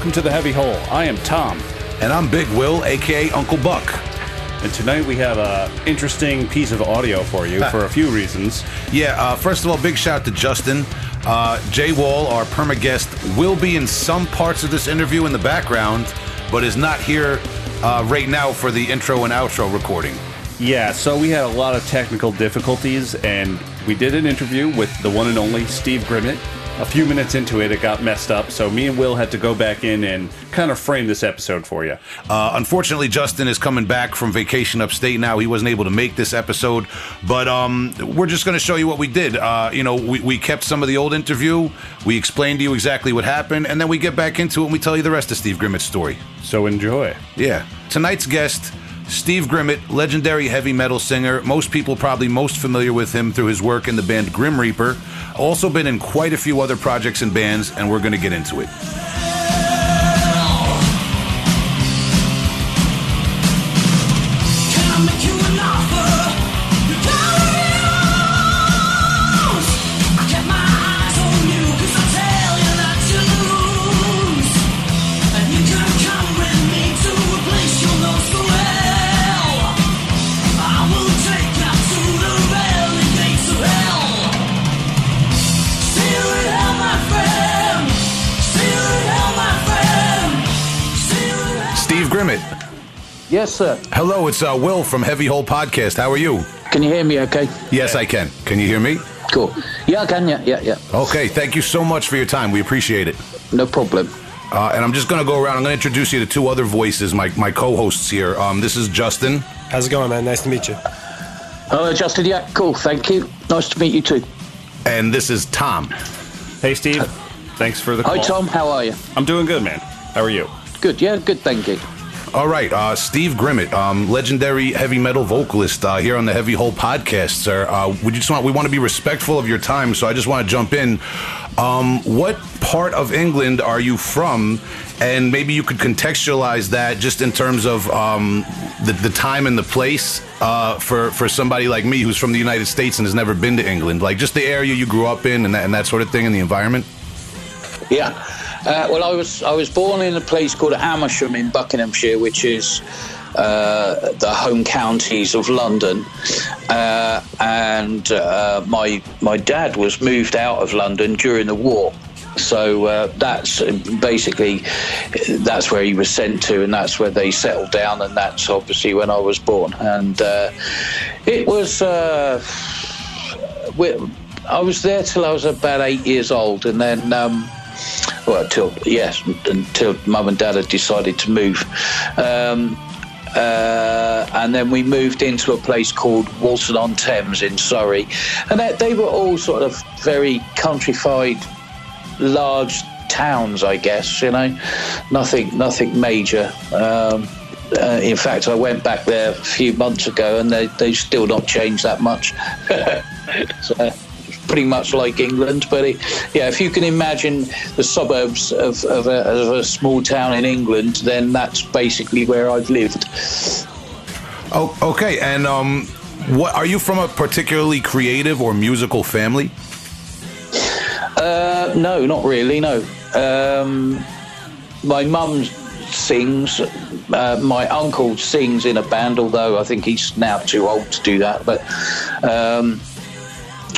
Welcome to the Heavy Hole. I am Tom. And I'm Big Will, aka Uncle Buck. And tonight we have a interesting piece of audio for you for a few reasons. Yeah, uh, first of all, big shout out to Justin. Uh, Jay Wall, our perma guest, will be in some parts of this interview in the background, but is not here uh, right now for the intro and outro recording. Yeah, so we had a lot of technical difficulties, and we did an interview with the one and only Steve Grimmett. A few minutes into it, it got messed up, so me and Will had to go back in and kind of frame this episode for you. Uh, unfortunately, Justin is coming back from vacation upstate now. He wasn't able to make this episode, but um, we're just going to show you what we did. Uh, you know, we, we kept some of the old interview, we explained to you exactly what happened, and then we get back into it and we tell you the rest of Steve Grimmett's story. So enjoy. Yeah. Tonight's guest, Steve Grimmett, legendary heavy metal singer. Most people probably most familiar with him through his work in the band Grim Reaper. Also been in quite a few other projects and bands, and we're going to get into it. Yes, sir. Hello, it's uh, Will from Heavy Hole Podcast. How are you? Can you hear me okay? Yes, I can. Can you hear me? Cool. Yeah, I can, yeah, yeah, yeah. Okay, thank you so much for your time. We appreciate it. No problem. Uh, and I'm just going to go around. I'm going to introduce you to two other voices, my, my co hosts here. Um, this is Justin. How's it going, man? Nice to meet you. Oh, Justin, yeah, cool, thank you. Nice to meet you too. And this is Tom. Hey, Steve. Thanks for the call. Hi, Tom, how are you? I'm doing good, man. How are you? Good, yeah, good, thank you. All right, uh, Steve Grimmett, um, legendary heavy metal vocalist uh, here on the Heavy Hole podcast, sir. Uh, we just want we want to be respectful of your time, so I just want to jump in. Um, what part of England are you from? And maybe you could contextualize that just in terms of um, the, the time and the place uh, for for somebody like me who's from the United States and has never been to England, like just the area you grew up in and that, and that sort of thing, and the environment. Yeah. Uh, well, I was I was born in a place called Amersham in Buckinghamshire, which is uh, the home counties of London, uh, and uh, my my dad was moved out of London during the war. So uh, that's basically that's where he was sent to, and that's where they settled down, and that's obviously when I was born. And uh, it was I was there till I was about eight years old, and then. Um, well, till yes, until mum and dad had decided to move, um, uh, and then we moved into a place called Walton on Thames in Surrey, and they, they were all sort of very countrified, large towns, I guess. You know, nothing, nothing major. Um, uh, in fact, I went back there a few months ago, and they they still not changed that much. so, pretty much like England. But it, yeah, if you can imagine the suburbs of, of, a, of, a, small town in England, then that's basically where I've lived. Oh, okay. And um, what are you from a particularly creative or musical family? Uh, no, not really. No. Um, my mum sings. Uh, my uncle sings in a band, although I think he's now too old to do that. But um,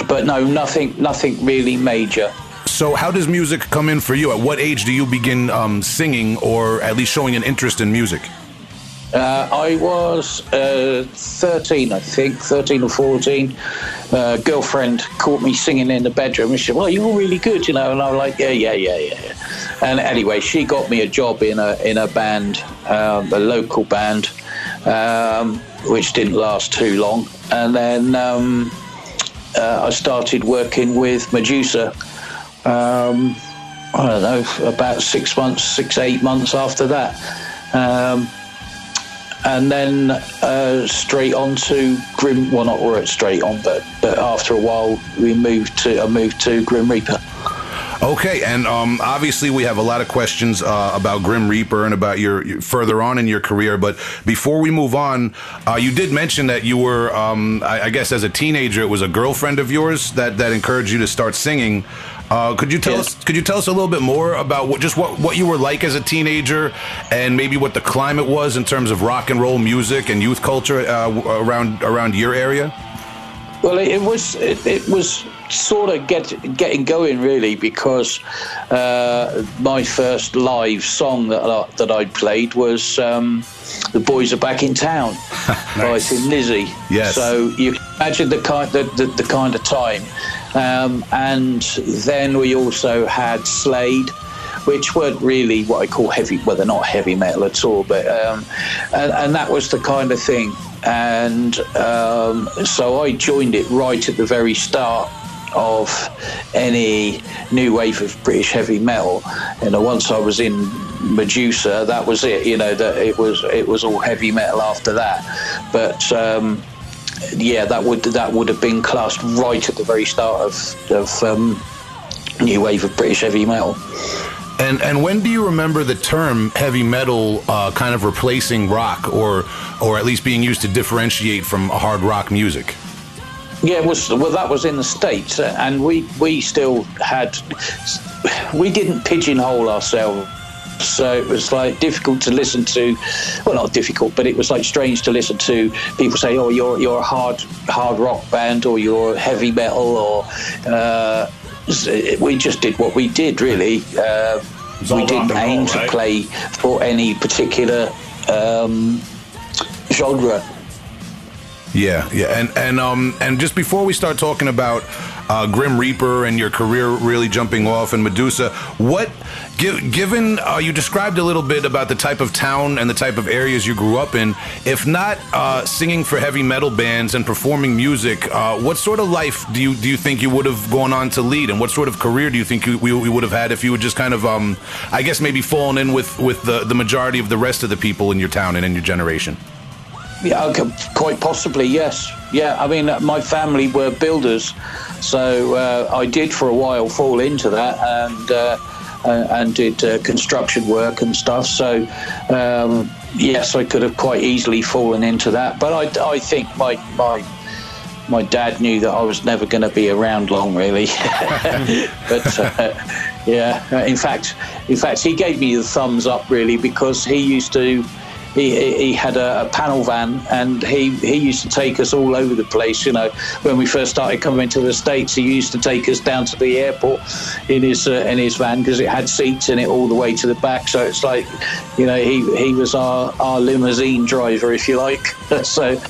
but no, nothing, nothing really major. So, how does music come in for you? At what age do you begin um, singing, or at least showing an interest in music? Uh, I was uh, 13, I think, 13 or 14. Uh, girlfriend caught me singing in the bedroom and she said, Well, you're really good, you know. And I was like, Yeah, yeah, yeah, yeah. And anyway, she got me a job in a, in a band, um, a local band, um, which didn't last too long. And then. Um, uh, I started working with Medusa. Um, I don't know, about six months, six eight months after that, um, and then uh, straight on to Grim. Well, not straight on, but but after a while, we moved to I moved to Grim Reaper. Okay, and um, obviously we have a lot of questions uh, about Grim Reaper and about your, your, further on in your career. But before we move on, uh, you did mention that you were, um, I, I, guess, as a teenager, it was a girlfriend of yours that that encouraged you to start singing. Uh, could you tell Yes. us? Could you tell us a little bit more about what, just what, what you were like as a teenager, and maybe what the climate was in terms of rock and roll music and youth culture uh, around around your area? Well, it, it was it, it was sort of get, getting going really because uh, my first live song that I, that I played was um, "The Boys Are Back in Town" by Thin Lizzy. Yes. So you imagine the kind the, the, the kind of time, um, and then we also had Slade. Which weren't really what I call heavy. Well, they're not heavy metal at all, but um, and, and that was the kind of thing. And um, so I joined it right at the very start of any new wave of British heavy metal. You know, once I was in Medusa, that was it. You know, that it was it was all heavy metal after that. But um, yeah, that would that would have been classed right at the very start of of um, new wave of British heavy metal. And and when do you remember the term heavy metal uh, kind of replacing rock, or or at least being used to differentiate from hard rock music? Yeah, was well. That was in the states, uh, and we we still had we didn't pigeonhole ourselves. So it was like difficult to listen to. Well, not difficult, but it was like strange to listen to people say, "Oh, you're you're a hard hard rock band, or you're heavy metal," or uh, we just did what we did. Really, uh, we didn't and roll, aim to right? play for any particular um, genre. Yeah, yeah, and and um and just before we start talking about uh, Grim Reaper and your career really jumping off and Medusa, what gi- given uh, you described a little bit about the type of town and the type of areas you grew up in, if not uh, singing for heavy metal bands and performing music, uh, what sort of life do you do you think you would have gone on to lead, and what sort of career do you think you, we, would have had if you would just kind of um I guess maybe fallen in with with the the majority of the rest of the people in your town and in your generation? Yeah, okay, quite possibly, yes. Yeah, I mean, uh, my family were builders, so uh, I did for a while fall into that and uh, uh, and did uh, construction work and stuff. So um, yes, I could have quite easily fallen into that. But I, I think my my my dad knew that I was never going to be around long, really. but uh, yeah, uh, in fact, in fact, he gave me the thumbs up really because he used to. He, he- had a, a panel van and he, he used to take us all over the place. You know, when we first started coming to the states, he used to take us down to the airport in his uh, in his van because it had seats in it all the way to the back. So it's like, you know, he he was our, our limousine driver, if you like. so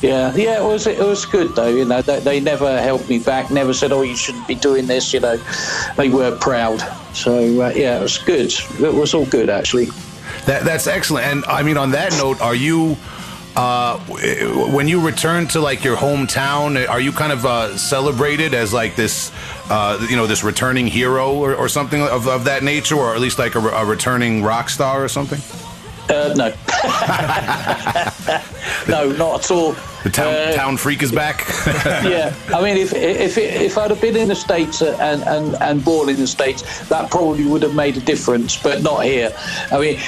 yeah, yeah, it was it was good though. You know, they, they never held me back. Never said, "Oh, you shouldn't be doing this." You know, they were proud. So uh, yeah, it was good. It was all good actually. That that's excellent. And I mean, on that note, are you uh, when you return to like your hometown? Are you kind of uh, celebrated as like this, uh, you know, this returning hero or, or something of, of that nature, or at least like a, a returning rock star or something? Uh, no, no, not at all. The town Uh, town freak is back. yeah, I mean, if if if I'd have been in the states and, and and born in the states, that probably would have made a difference, but not here. I mean,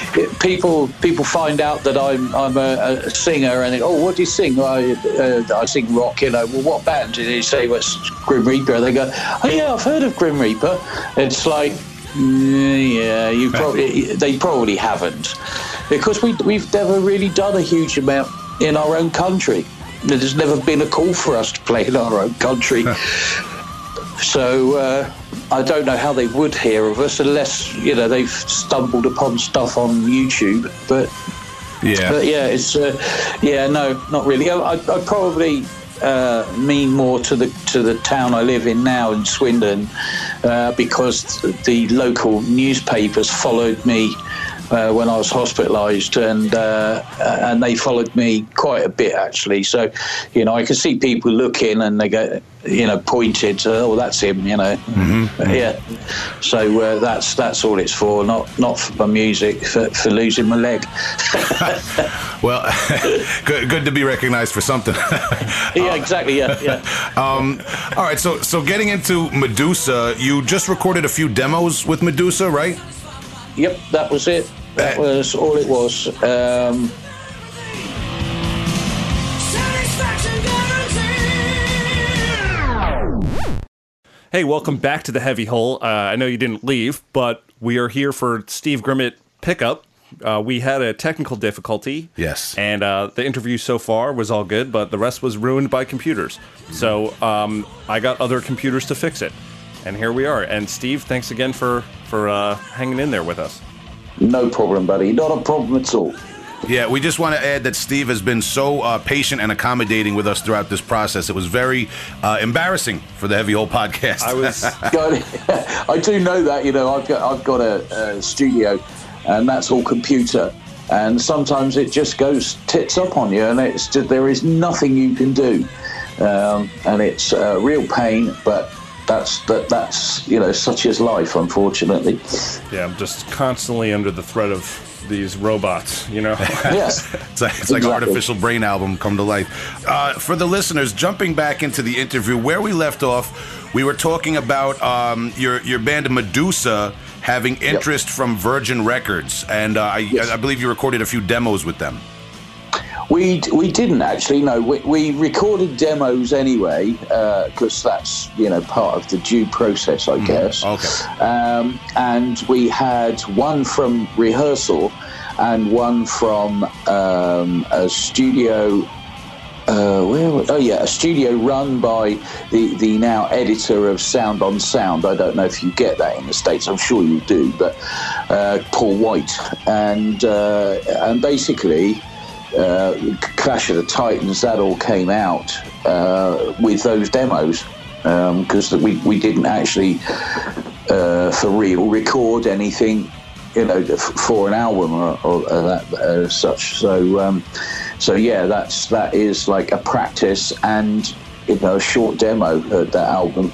people people find out that I'm I'm a, a singer, and they, oh, what do you sing? I uh, I sing rock. You know, well, what band? And you say, well, it's Grim Reaper. They go, oh yeah, I've heard of Grim Reaper. It's like. "Mm, Yeah, you probably they probably haven't, because we we've never really done a huge amount in our own country. There's never been a call for us to play in our own country. so uh, I don't know how they would hear of us unless you know they've stumbled upon stuff on YouTube. But yeah. but yeah, it's uh, yeah, no, not really. I, I probably uh, mean more to the to the town I live in now in Swindon uh, because the local newspapers followed me. Uh, when I was hospitalised, and uh, and they followed me quite a bit actually. So, you know, I could see people looking, and they go, you know, pointed, oh, that's him, you know. Yeah. So uh, that's that's all it's for, not not for my music, for, for losing my leg. Well, good good to be recognized for something. Yeah, exactly. Yeah, yeah. um, all right, so so getting into Medusa, you just recorded a few demos with Medusa, right? Yep, that was it. That was all it was. Um, Hey, welcome back to the Heavy Hole. Uh, I know you didn't leave, but we are here for Steve Grimmett pickup. Uh, we had a technical difficulty. Yes. And uh, the interview so far was all good, but the rest was ruined by computers. So um, I got other computers to fix it. And here we are. And Steve, thanks again for, for uh, hanging in there with us. No problem, buddy. Not a problem at all. Yeah, we just want to add that Steve has been so uh, patient and accommodating with us throughout this process. It was very uh, embarrassing for the Heavy Hole podcast. I was. I do know that. You know, I've got I've got a, a studio, and that's all computer. And sometimes it just goes tits up on you, and it's there is nothing you can do, um, and it's a real pain. But that's that that's you know such is life, unfortunately. Yeah, I'm just constantly under the threat of these robots, you know? yes. it's like, it's like an artificial brain album come to life. Uh, for the listeners, jumping back into the interview, where we left off, we were talking about um, your, your band Medusa having interest yep. from Virgin Records, and uh, I, yes. I believe you recorded a few demos with them. We we didn't actually. No, we, we recorded demos anyway because uh, that's you know part of the due process, I mm, guess. Okay. Um, and we had one from rehearsal and one from um, a studio. Uh, where? Oh yeah, a studio run by the the now editor of Sound on Sound. I don't know if you get that in the states. I'm sure you do, but uh, Paul White and uh, and basically uh, Clash of the Titans, that all came out uh, with those demos because um, we, we didn't actually, uh, for real, record anything, you know, for an album or, or that as such. So, um, so yeah, that's that is like a practice and you know a short demo of that album.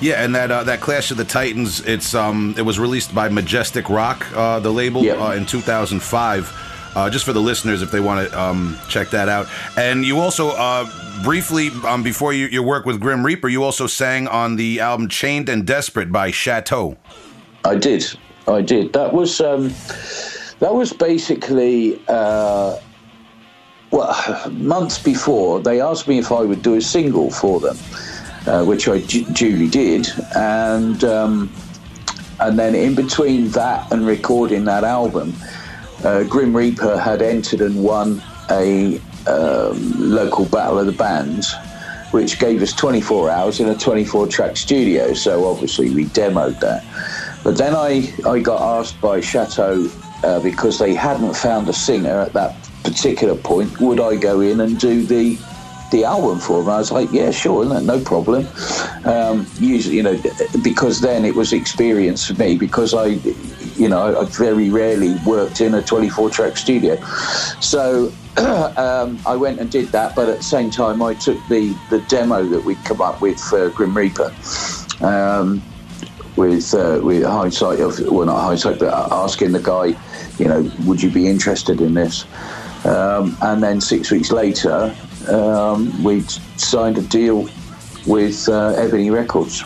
Yeah, and that uh, that Clash of the Titans, it's um, it was released by Majestic Rock, uh, the label, yep. uh, in 2005 uh, just for the listeners if they want to um, check that out. And you also uh, briefly um, before you, your work with Grim Reaper, you also sang on the album "Chained and Desperate" by Chateaux. I did, I did. That was um, that was basically. Uh, well, months before, they asked me if I would do a single for them, uh, which I duly did, and um, and then in between that and recording that album, uh, Grim Reaper had entered and won a um, local battle of the bands, which gave us 24 hours in a 24 track studio. So obviously we demoed that. But then I, I got asked by Chateaux uh, because they hadn't found a singer at that particular point, would I go in and do the the album for them. I was like, yeah, sure, no problem. Um, usually, you know, because then it was experience for me because I, you know, I very rarely worked in a 24 track studio. So um, I went and did that, but at the same time, I took the, the demo that we'd come up with for Grim Reaper. Um, with uh, with hindsight of well not hindsight but asking the guy you know would you be interested in this um, and then six weeks later um, we signed a deal with uh, Ebony Records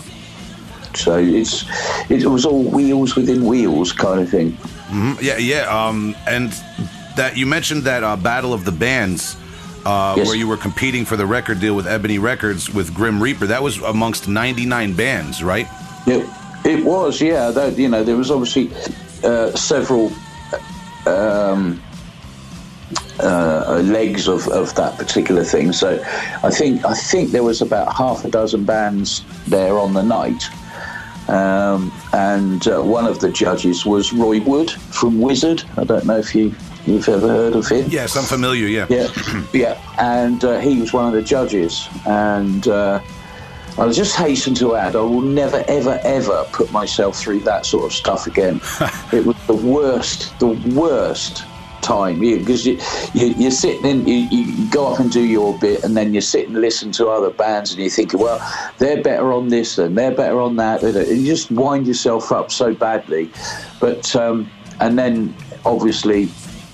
so it's it was all wheels within wheels kind of thing. Mm-hmm. Yeah, yeah. Um, and that you mentioned that uh, Battle of the Bands. Uh, yes. Where you were competing for the record deal with Ebony Records with Grim Reaper, that was amongst 99 bands, right? It, it was, yeah. That, you know, there was obviously uh, several um, uh, legs of, of that particular thing. So I think I think there was about half a dozen bands there on the night. Um, and uh, one of the judges was Roy Wood from Wizzard. I don't know if you you've ever heard of him. Yes, I'm familiar. Yeah, yeah, yeah. And uh, he was one of the judges. And uh, I'll just hasten to add, I will never, ever, ever put myself through that sort of stuff again. it was the worst, the worst time because you, you, you're sitting in, you, you go up and do your bit, and then you sit and listen to other bands, and you think, well, they're better on this and they're better on that. And you just wind yourself up so badly. But um, and then obviously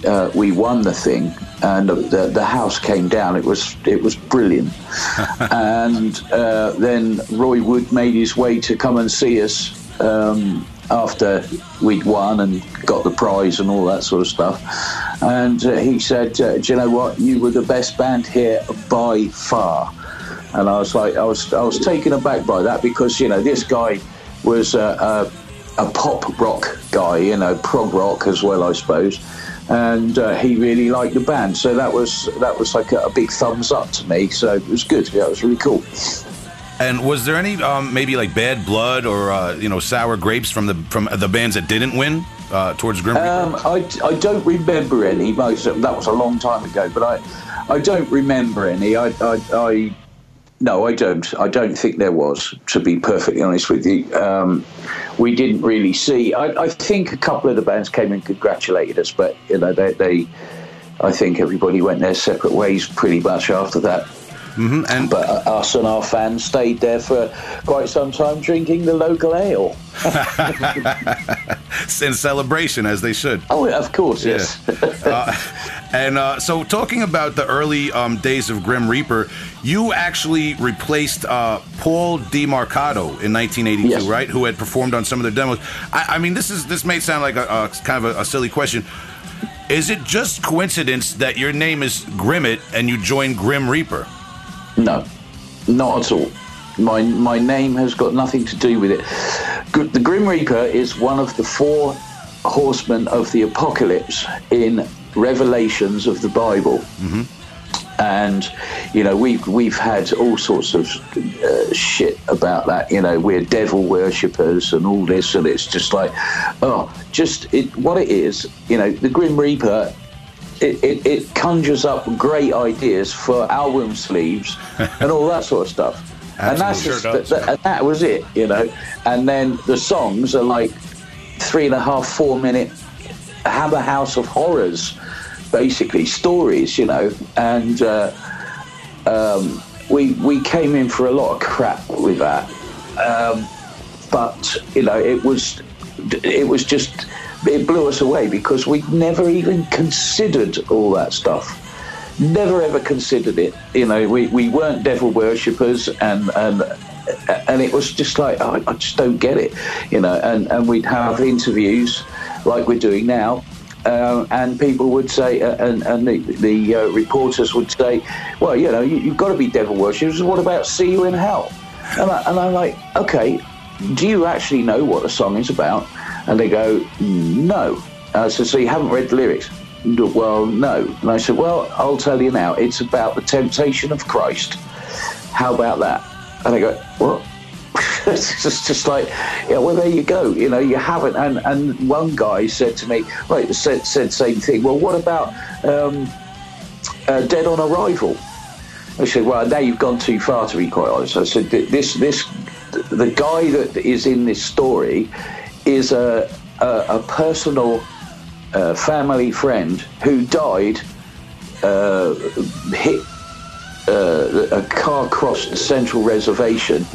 uh, we won the thing, and the, the house came down. It was it was brilliant. and uh, then Roy Wood made his way to come and see us. Um, after we'd won and got the prize and all that sort of stuff. And uh, he said, uh, Do you know what? You were the best band here by far. and I was like, I was I was taken aback by that because you know this guy was a, a, a pop rock guy, you know, prog rock as well, I suppose. And uh, he really liked the band, so that was that was like a, a big thumbs up to me. So it was good. Yeah, it was really cool. And was there any um, maybe like bad blood or uh, you know sour grapes from the from the bands that didn't win uh, towards Grim Reaper? Um, I, I don't remember any. Most of, that was a long time ago, but I I don't remember any. I, I, I no, I don't. I don't think there was. To be perfectly honest with you, um, we didn't really see. I, I, think a couple of the bands came and congratulated us, but you know they, they I think everybody went their separate ways pretty much after that. Mm-hmm. And but uh, us and our fans stayed there for quite some time, drinking the local ale. In celebration, as they should. Oh, of course, yes. uh, and uh, so, talking about the early um, days of Grim Reaper, you actually replaced uh, Paul DiMarcato in 1982, Yes. right? Who had performed on some of their demos. I, I mean, this is this may sound like a, a kind of a, a silly question. Is it just coincidence that your name is Grimmett and you joined Grim Reaper? No, not at all. My my name has got nothing to do with it. The Grim Reaper is one of the four horsemen of the apocalypse in Revelations of the Bible. And you know we've we've had all sorts of uh, shit about that. You know we're devil worshippers and all this, and it's just like, oh, just it, what it is. You know the Grim Reaper it, it, it conjures up great ideas for album sleeves and all that sort of stuff. And that's just, Sure that, that- and that was it, you know. And then the songs are like three and a half, four minute Hammer House of Horrors, basically stories, you know. And uh, um, we we came in for a lot of crap with that. Um, but you know, it was it was just it blew us away because we never even considered all that stuff. Never ever considered it. You know, we, we weren't devil worshippers, and and and it was just like I, I just don't get it. You know, and and we'd have interviews like we're doing now. Uh, and people would say, uh, and, and the, the uh, reporters would say, well, you know, you, you've got to be devil worshippers. What about see you in hell? And, I, and I'm like, okay, do you actually know what the song is about? And they go, no. And I said, so you haven't read the lyrics? Well, no. And I said, well, I'll tell you now. It's about the temptation of Christ. How about that? And they go, what? it's just, just like, yeah, well, there you go. You know, you haven't. And, and one guy said to me, right, said, said same thing. Well, what about um, uh, Dead on Arrival? I said, well, now you've gone too far to be quite honest. I said, this, this, the guy that is in this story is a, a, a personal uh, family friend who died, uh, hit, uh, a car crossed the central reservation.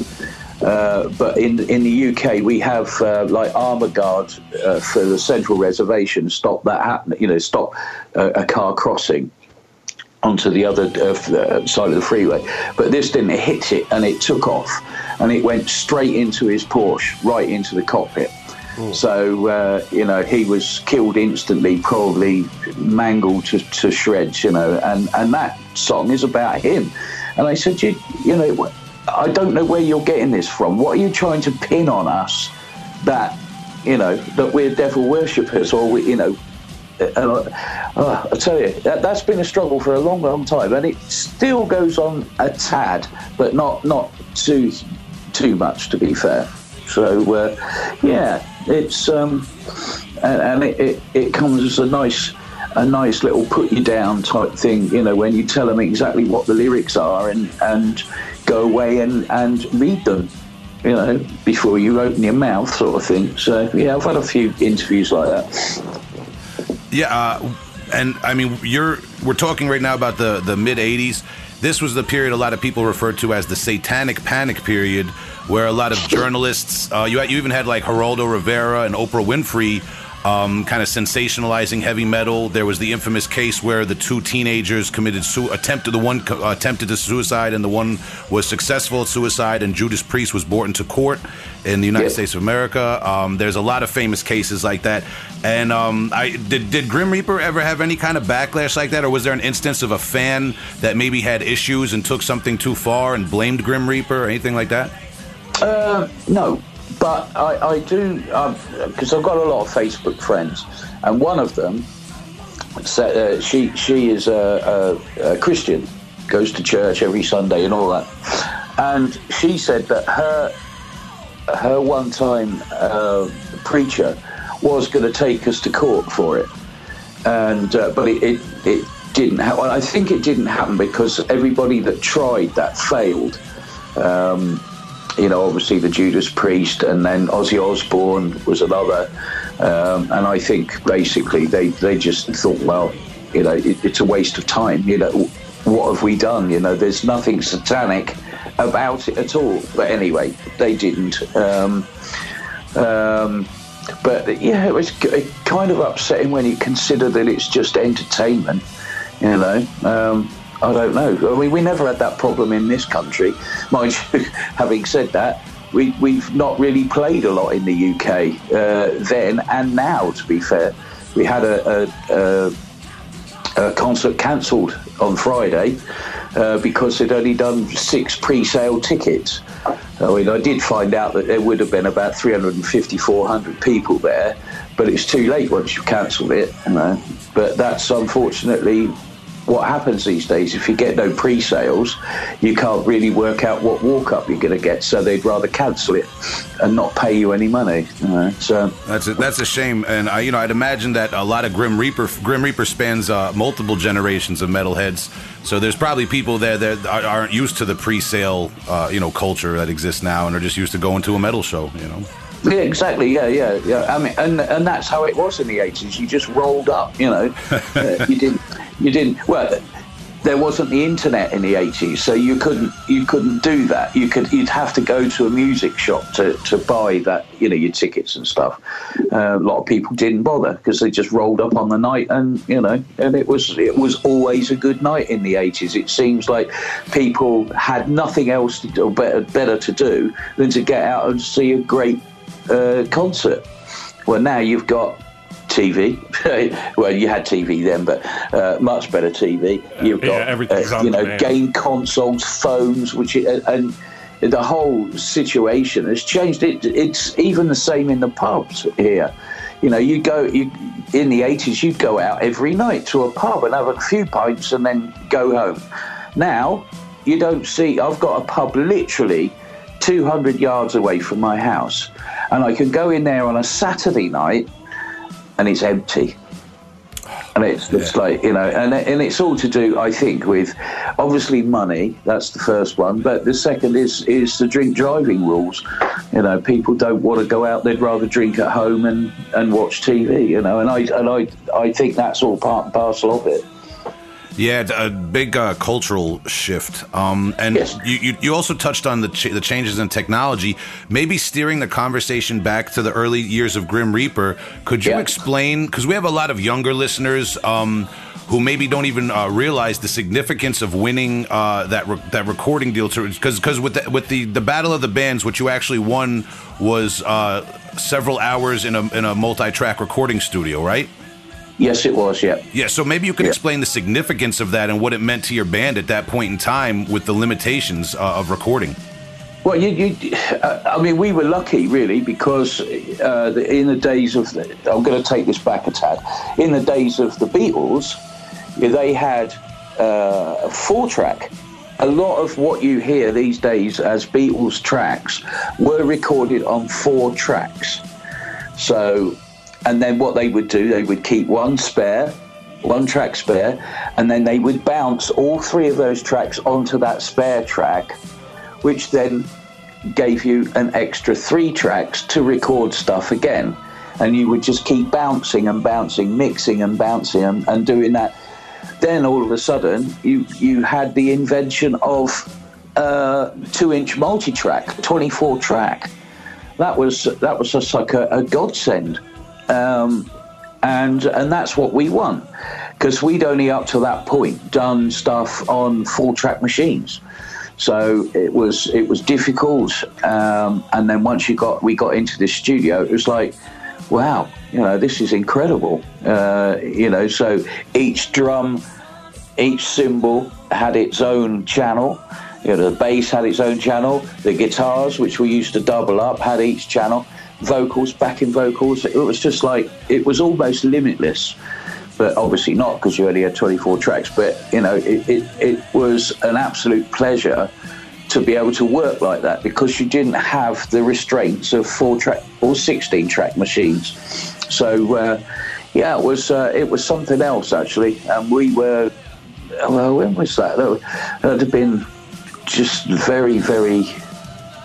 Uh, but in in the UK, we have uh, like armor guard uh, for the central reservation. Stop that happening. You know, stop a car crossing onto the other side of the freeway. But this didn't hit it and it took off and it went straight into his Porsche, right into the cockpit. So uh, you know he was killed instantly, probably mangled to, to shreds. You know, and and that song is about him. And I said, you you know, I don't know where you're getting this from. What are you trying to pin on us that you know that we're devil worshippers or we you know and I, uh, I tell you, that, that's been a struggle for a long, long time, and it still goes on a tad, but not not too too much, to be fair. So uh, yeah, it's um, and, and it, it, it comes as a nice a nice little put you down type thing, you know, when you tell them exactly what the lyrics are and and go away and and read them. You know, before you open your mouth, sort of thing. So yeah, I've had a few interviews like that. Yeah, uh, and I mean, you're we're talking right now about the the mid '80s. This was the period a lot of people referred to as the Satanic Panic period, where a lot of journalists, uh, you you even had like Geraldo Rivera and Oprah Winfrey, um, kind of sensationalizing heavy metal. There was the infamous case where the two teenagers committed su- attempted the one co- attempted to suicide and the one was successful at suicide. And Judas Priest was brought into court in the United Yeah. States of America. Um, there's a lot of famous cases like that. And um, I did did Grim Reaper ever have any kind of backlash like that, or was there an instance of a fan that maybe had issues and took something too far and blamed Grim Reaper or anything like that? Uh, no, but I, I do because I've got a lot of Facebook friends, and one of them, uh, she she is a, a, a Christian, goes to church every Sunday and all that, and she said that her her one time uh, preacher was going to take us to court for it, and uh, but it, it it didn't happen. I think it didn't happen because everybody that tried that failed. Um, you know, obviously the Judas Priest, and then Ozzy Osbourne was another. Um, and I think basically they, they just thought, well, you know, it, it's a waste of time. You know, what have we done? You know, there's nothing satanic about it at all. But anyway, they didn't. Um, um, but yeah, it was kind of upsetting when you consider that it's just entertainment. You know, um, I don't know. I mean, we never had that problem in this country. Mind you, having said that, we, we've not really played a lot in the UK uh, then and now. To be fair, we had a, a, a, a concert cancelled on Friday uh, because they'd only done six pre-sale tickets. I mean, I did find out that there would have been about 350, 400 people there, but it's too late once you've cancelled it. You know. But that's unfortunately what happens these days. If you get no pre-sales, you can't really work out what walk-up you're going to get. So they'd rather cancel it and not pay you any money. You know. So That's a, that's a shame, and I, you know I'd imagine that a lot of Grim Reaper Grim Reaper spans uh, multiple generations of metalheads. So there's probably people there that are- aren't used to the pre-sale, uh, you know, culture that exists now, and are just used to going to a metal show. You know, Yeah, exactly. Yeah, yeah, yeah. I mean, and and that's how it was in the eighties. You just rolled up. You know, uh, you didn't. You didn't. Well, there wasn't the internet in the eighties, so you couldn't. You couldn't do that. You could. You'd have to go to a music shop to, to buy that. You know, your tickets and stuff. Uh, a lot of people didn't bother because they just rolled up on the night, and you know, and it was it was always a good night in the eighties. It seems like people had nothing else to do, or better better to do than to get out and see a great uh, concert. Well, now you've got TV. well, you had TV then, but uh, much better TV. You've got everything's uh, you know game consoles, phones, which and the whole situation has changed. It, it's even the same in the pubs here. You know, you go you in the eighties, you'd go out every night to a pub and have a few pints and then go home. Now you don't see. I've got a pub literally 200 yards away from my house, and I can go in there on a Saturday night, and it's empty. And it's, it's like you know, and and it's all to do, I think, with obviously money. That's the first one, but the second is is the drink driving rules. You know, people don't want to go out; they'd rather drink at home and, and watch TV. You know, and I and I I think that's all part and parcel of it. Yeah, a big uh, cultural shift. Um, and Yes. you, you you also touched on the ch- the changes in technology, maybe steering the conversation back to the early years of Grim Reaper. Could you Yeah. explain? Because we have a lot of younger listeners. Um, who maybe don't even uh, realize the significance of winning uh, that re- that recording deal? Because because with the, with the, the battle of the bands, what you actually won was uh, several hours in a in a multi track recording studio, right? Yes, it was. Yeah. Yeah, so maybe you could Yeah. explain the significance of that and what it meant to your band at that point in time with the limitations uh, of recording. Well, you, you, uh, I mean, we were lucky, really, because uh, the, in the days of, the, I'm going to take this back a tad. In the days of the Beatles, they had uh, a four track. A lot of what you hear these days as Beatles tracks were recorded on four tracks. So, and then what they would do, they would keep one spare, one track spare, and then they would bounce all three of those tracks onto that spare track, which then gave you an extra three tracks to record stuff again. And you would just keep bouncing and bouncing, mixing and bouncing and, and doing that. Then all of a sudden, you, you had the invention of uh, two inch multi track, 24 track that was that was just like a, a godsend. Um, and and that's what we won because we'd only up to that point done stuff on four track machines. So it was it was difficult, um, and then once you got we got into the studio, it was like, wow, you know, this is incredible. Uh, you know, so each drum, each cymbal had its own channel. You know, the bass had its own channel. The guitars, which we used to double up, had each channel. Vocals, backing vocals. It was just like it was almost limitless but obviously not because you only had 24 tracks. But you know, it, it, it, was an absolute pleasure to be able to work like that because you didn't have the restraints of four track or 16 track machines. So uh, yeah, it was uh, it was something else actually, and we were well, when was that? That would have been just very very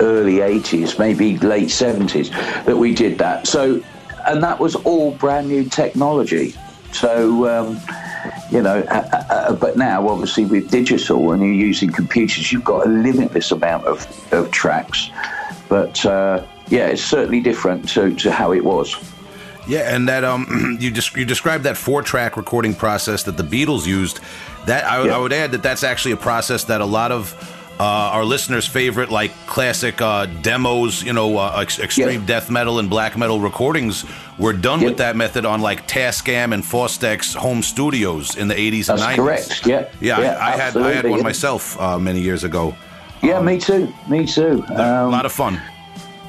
early 80s, maybe late 70s that we did that. So, and that was all brand new technology. So, um, you know, uh, uh, uh, but now obviously with digital and you're using computers, you've got a limitless amount of, of tracks. But uh, yeah, it's certainly different to, to how it was. Yeah, and that um, you just you described that four track recording process that the Beatles used. That I, yeah. I would add that that's actually a process that a lot of uh, our listeners' favorite, like classic uh, demos, you know, uh, ex- extreme yeah. death metal and black metal recordings, were done with that method on like Tascam and Fostex home studios in the 80s and 90s. correct. Yeah. Yeah, yeah I, I had I had one myself uh, many years ago. Yeah, um, me too. Me too. Um, a lot of fun.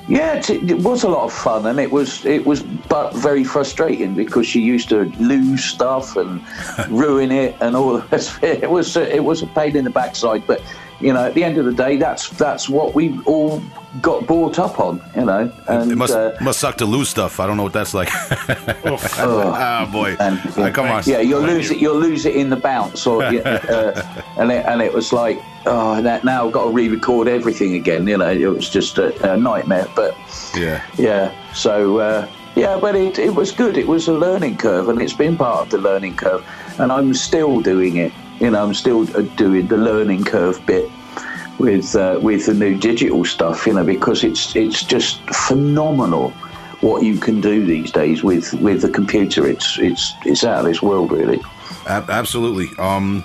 Yeah, it was a lot of fun, and it was it was but very frustrating because she used to lose stuff and ruin it and all. It was it was a pain in the backside, but you know, at the end of the day, that's that's what we all got brought up on, you know. And, it must uh, must suck to lose stuff. I don't know what that's like. oh, oh, boy! And, yeah, come on. Yeah, you'll lose you. it. You'll lose it in the bounce, or uh, and it, and it was like, oh, now I've got to re-record everything again. You know, it was just a, a nightmare. But yeah, yeah. So uh, yeah, but it it was good. It was a learning curve, and it's been part of the learning curve, and I'm still doing it you know, I'm still uh, doing the learning curve bit with uh, with the new digital stuff, you know, because it's it's just phenomenal what you can do these days with with the computer. It's it's it's out of this world, really. Absolutely. Um,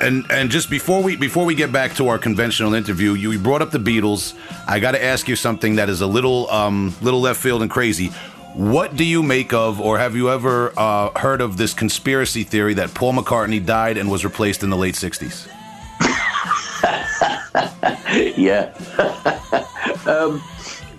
and and just before we before we get back to our conventional interview, you brought up the Beatles. I got to ask you something that is a little um, little left field and crazy. What do you make of, or have you ever uh, heard of this conspiracy theory that Paul McCartney died and was replaced in the late 60s? yeah. um,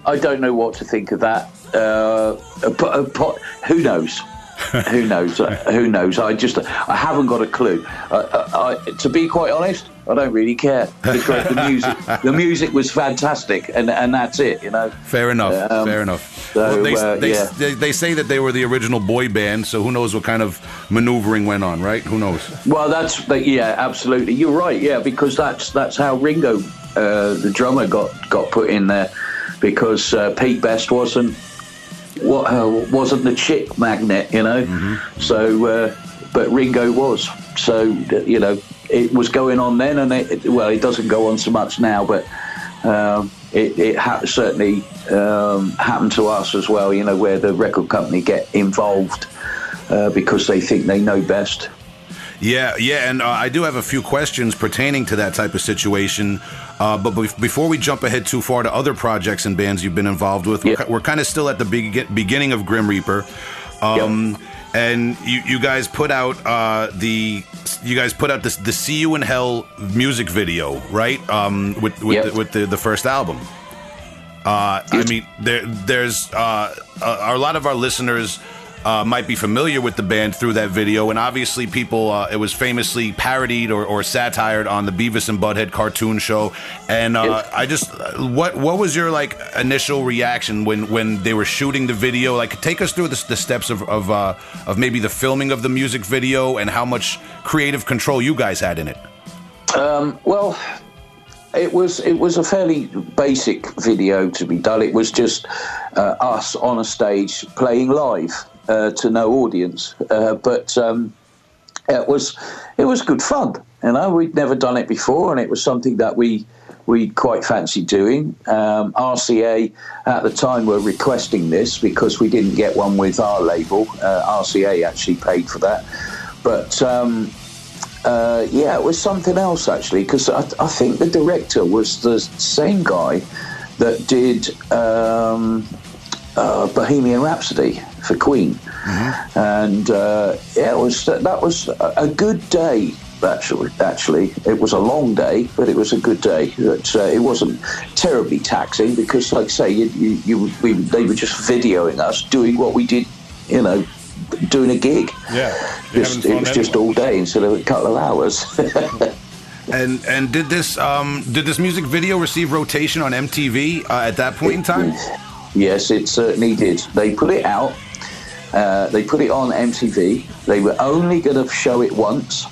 I don't know what to think of that. Uh, but, but who knows? who knows? Uh, who knows? I just I haven't got a clue. I, I, to be quite honest, I don't really care because the music the music was fantastic, and and that's it. You know. Fair enough. Um, fair enough. So, well, they, uh, they, yeah. they, they, say that they were the original boy band, so who knows what kind of maneuvering went on, right? Who knows? Well, that's yeah, absolutely. You're right. Yeah, because that's that's how Ringo, uh, the drummer, got got put in there, because uh, Pete Best wasn't what uh, wasn't the chick magnet, you know. Mm-hmm. So, uh, but Ringo was. So you know, it was going on then, and it, well, it doesn't go on so much now, but. Um, it, it ha- certainly um, happened to us as well, you know, where the record company get involved uh, because they think they know best. Yeah, yeah, and uh, I do have a few questions pertaining to that type of situation. Uh, but be- before we jump ahead too far to other projects and bands you've been involved with, yeah. we're, we're kind of still at the be- beginning of Grim Reaper. Um, yep. And you, you guys put out uh, the you guys put out this the See You in Hell music video, right? Um, with with, yep. the, with the, the first album. Uh, I mean, there there's uh, a, a lot of our listeners uh, might be familiar with the band through that video, and obviously, people uh, it was famously parodied or, or satired on the Beavis and Butthead cartoon show. And uh, I just, what what was your like initial reaction when when they were shooting the video? Like, take us through the, the steps of of, uh, of maybe the filming of the music video and how much creative control you guys had in it. Um, well, it was it was a fairly basic video to be done. It was just uh, us on a stage playing live uh, to no audience. Uh, but um, it was it was good fun. You know, we'd never done it before, and it was something that we we quite fancied doing. Um, RCA at the time were requesting this because we didn't get one with our label. Uh, RCA actually paid for that, but. Um, uh, yeah, it was something else actually because I, I, think the director was the same guy that did um, uh, Bohemian Rhapsody for Queen, mm-hmm. and uh, yeah, it was that was a good day actually. Actually, it was a long day, but it was a good day. But, uh, it wasn't terribly taxing because, like I say, you, you, you we, they were just videoing us doing what we did, you know, doing a gig. Yeah, just, it was anyway. just all day instead of a couple of hours. and and did this um, did this music video receive rotation on MTV uh, at that point in time? Yes, it certainly did. They put it out. Uh, they put it on MTV. They were only going to show it once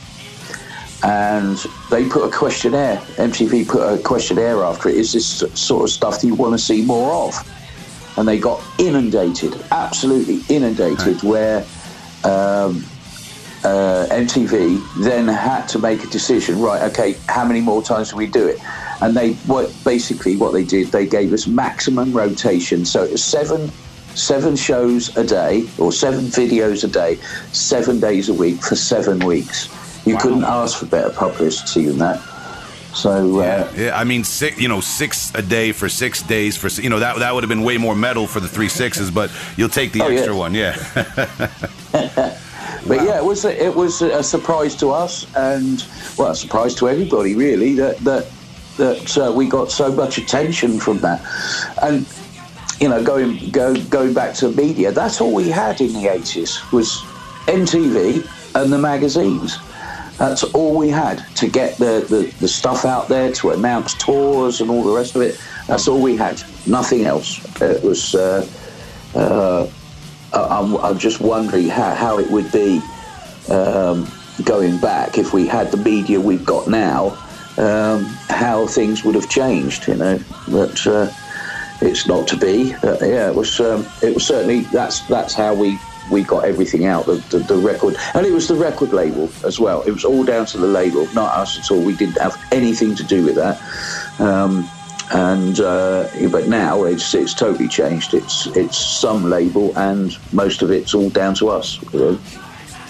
and they put a questionnaire. MTV put a questionnaire after it. Is this sort of stuff that you want to see more of? And they got inundated, absolutely inundated, where um, uh, MTV then had to make a decision. Right, okay, how many more times do we do it? And they what basically what they did, they gave us maximum rotation. So it was seven seven shows a day or seven videos a day, seven days a week for seven weeks. You wow. couldn't ask for better publicity than that. So uh, yeah, yeah, I mean, six, you know, six a day for six days for you know that that would have been way more metal for the three sixes, but you'll take the oh, extra yeah. one, yeah. but wow. yeah, it was a, it was a surprise to us, and well, a surprise to everybody really that that that uh, we got so much attention from that, and you know, going go going back to media, that's all we had in the eighties was MTV and the magazines that's all we had to get the, the, the stuff out there, to announce tours and all the rest of it. That's all we had. Nothing else. It was. Uh, uh, I'm, I'm, just wondering how, how it would be um, going back if we had the media we've got now. Um, how things would have changed, you know. But uh, it's not to be. yeah, it was. Um, it was certainly. That's that's how we we got everything out the, the, the, record and it was the record label as well it was all down to the label not us at all we didn't have anything to do with that um, and uh, but now it's it's totally changed it's it's some label and most of it's all down to us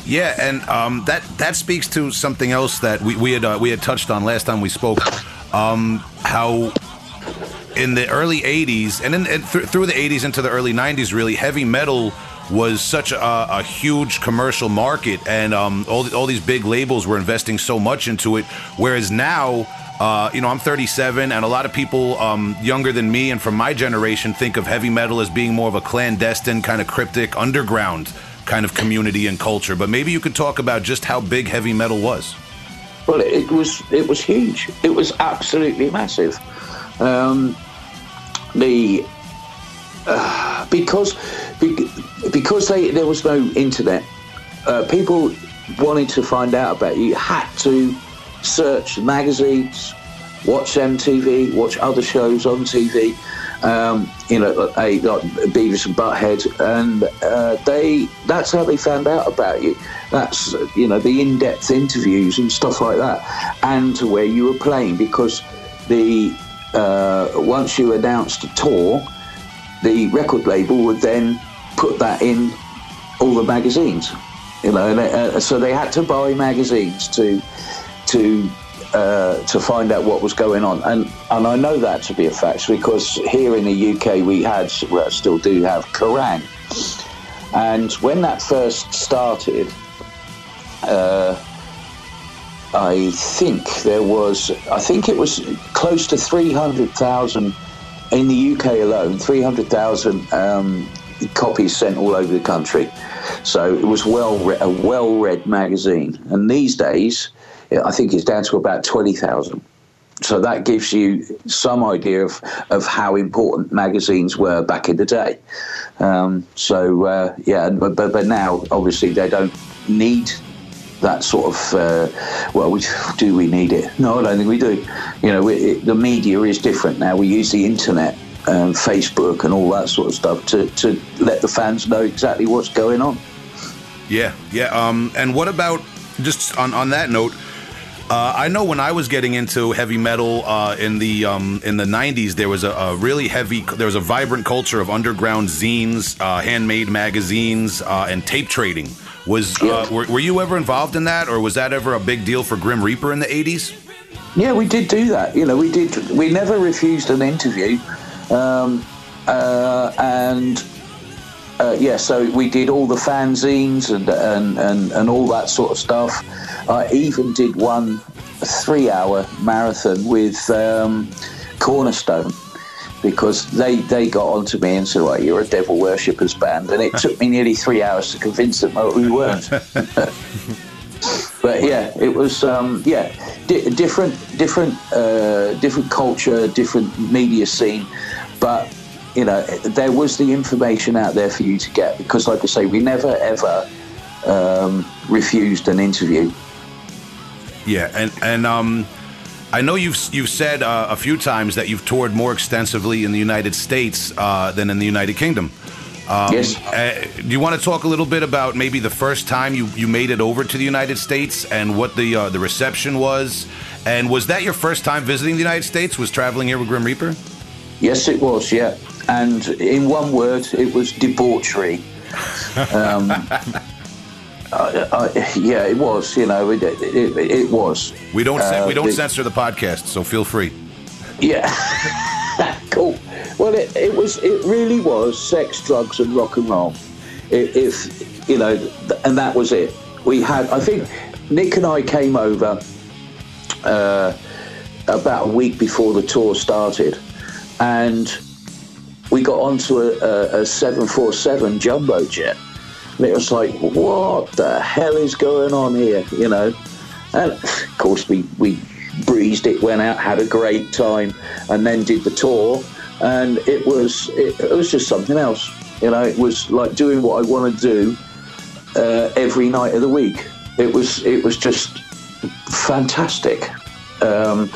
yeah and um, that that speaks to something else that we, we had uh, we had touched on last time we spoke um, how in the early 80s and, then th- through the 80s into the early 90s really heavy metal was such a, a huge commercial market, and um, all, all these big labels were investing so much into it. Whereas now, uh, you know, I'm 37, and a lot of people um, younger than me and from my generation think of heavy metal as being more of a clandestine, kind of cryptic, underground kind of community and culture. But maybe you could talk about just how big heavy metal was. Well, it was it was huge. It was absolutely massive. Um, the uh, because because they, there was no internet, uh, people wanted to find out about you had to search magazines, watch MTV, watch other shows on TV. Um, you know, a, like Beavis and Butthead, and uh, they that's how they found out about you. That's you know the in-depth interviews and stuff like that, and to where you were playing because the uh, once you announced a tour, the record label would then put that in all the magazines. You know, uh, so they had to buy magazines to to uh, to find out what was going on, and and I know that to be a fact because here in the UK we had, well, still do have Kerrang, and when that first started, uh, I think there was, I think it was close to three hundred thousand in the UK alone, three hundred thousand um, copies sent all over the country. So it was well a well-read magazine. And these days, I think it's down to about twenty thousand. So that gives you some idea of, of how important magazines were back in the day. Um, so uh, yeah, but, but but now obviously they don't need that sort of uh, well we, do we need it no i don't think we do you know it, the media is different now we use the internet um, Facebook and all that sort of stuff to, to let the fans know exactly what's going on. Yeah, yeah. Um, and what about just on, on that note? Uh, I know when I was getting into heavy metal uh, in the um, in the '90s, there was a, a, really heavy, there was a vibrant culture of underground zines, uh, handmade magazines, uh, and tape trading. Was uh, were, were, you ever involved in that, or was that ever a big deal for Grim Reaper in the '80s? Yeah, we did do that. You know, we did. We never refused an interview, um, uh, and yeah, so we did all the fanzines and, and and and all that sort of stuff. I even did one three-hour marathon with um, Cornerstone because they, they got onto me and said, "Well, you're a devil worshippers band," and it took me nearly three hours to convince them that we weren't. but yeah, it was um, yeah di- different different uh, different culture, different media scene, but you know there was the information out there for you to get because, like I say, we never ever um, refused an interview. Yeah, and and um, I know you've you've said uh, a few times that you've toured more extensively in the United States uh, than in the United Kingdom. Um, yes. Uh, do you want to talk a little bit about maybe the first time you, you made it over to the United States and what the uh, the reception was? And was that your first time visiting the United States? Was traveling here with Grim Reaper? Yes, it was. Yeah, and in one word, it was debauchery. Um, uh, yeah, it was. You know, it, it, it was. We don't uh, we don't the, censor the podcast, so feel free. Yeah, cool. Well, it, it was. It really was sex, drugs, and rock and roll. if you know, and that was it. We had. I think Nick and I came over uh, about a week before the tour started, and we got onto a, a, a 747 jumbo jet and it was like, what the hell is going on here? You know? And of course, we, we breezed it, went out, had a great time, and then did the tour. And it was it, it was just something else. You know, it was like doing what I want to do uh, every night of the week. It was it was just fantastic. Um,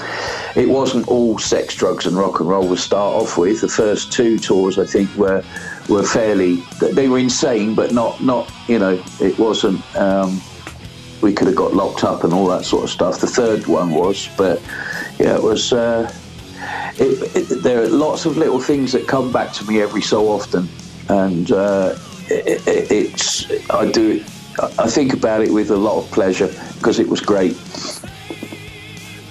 it wasn't all sex, drugs, and rock and roll to start off with. The first two tours, I think, were were fairly they were insane, but not not you know it wasn't. Um, we could have got locked up and all that sort of stuff. The third one was, but yeah, it was. Uh, it, it, there are lots of little things that come back to me every so often, and uh, it, it's I do I think about it with a lot of pleasure because it was great.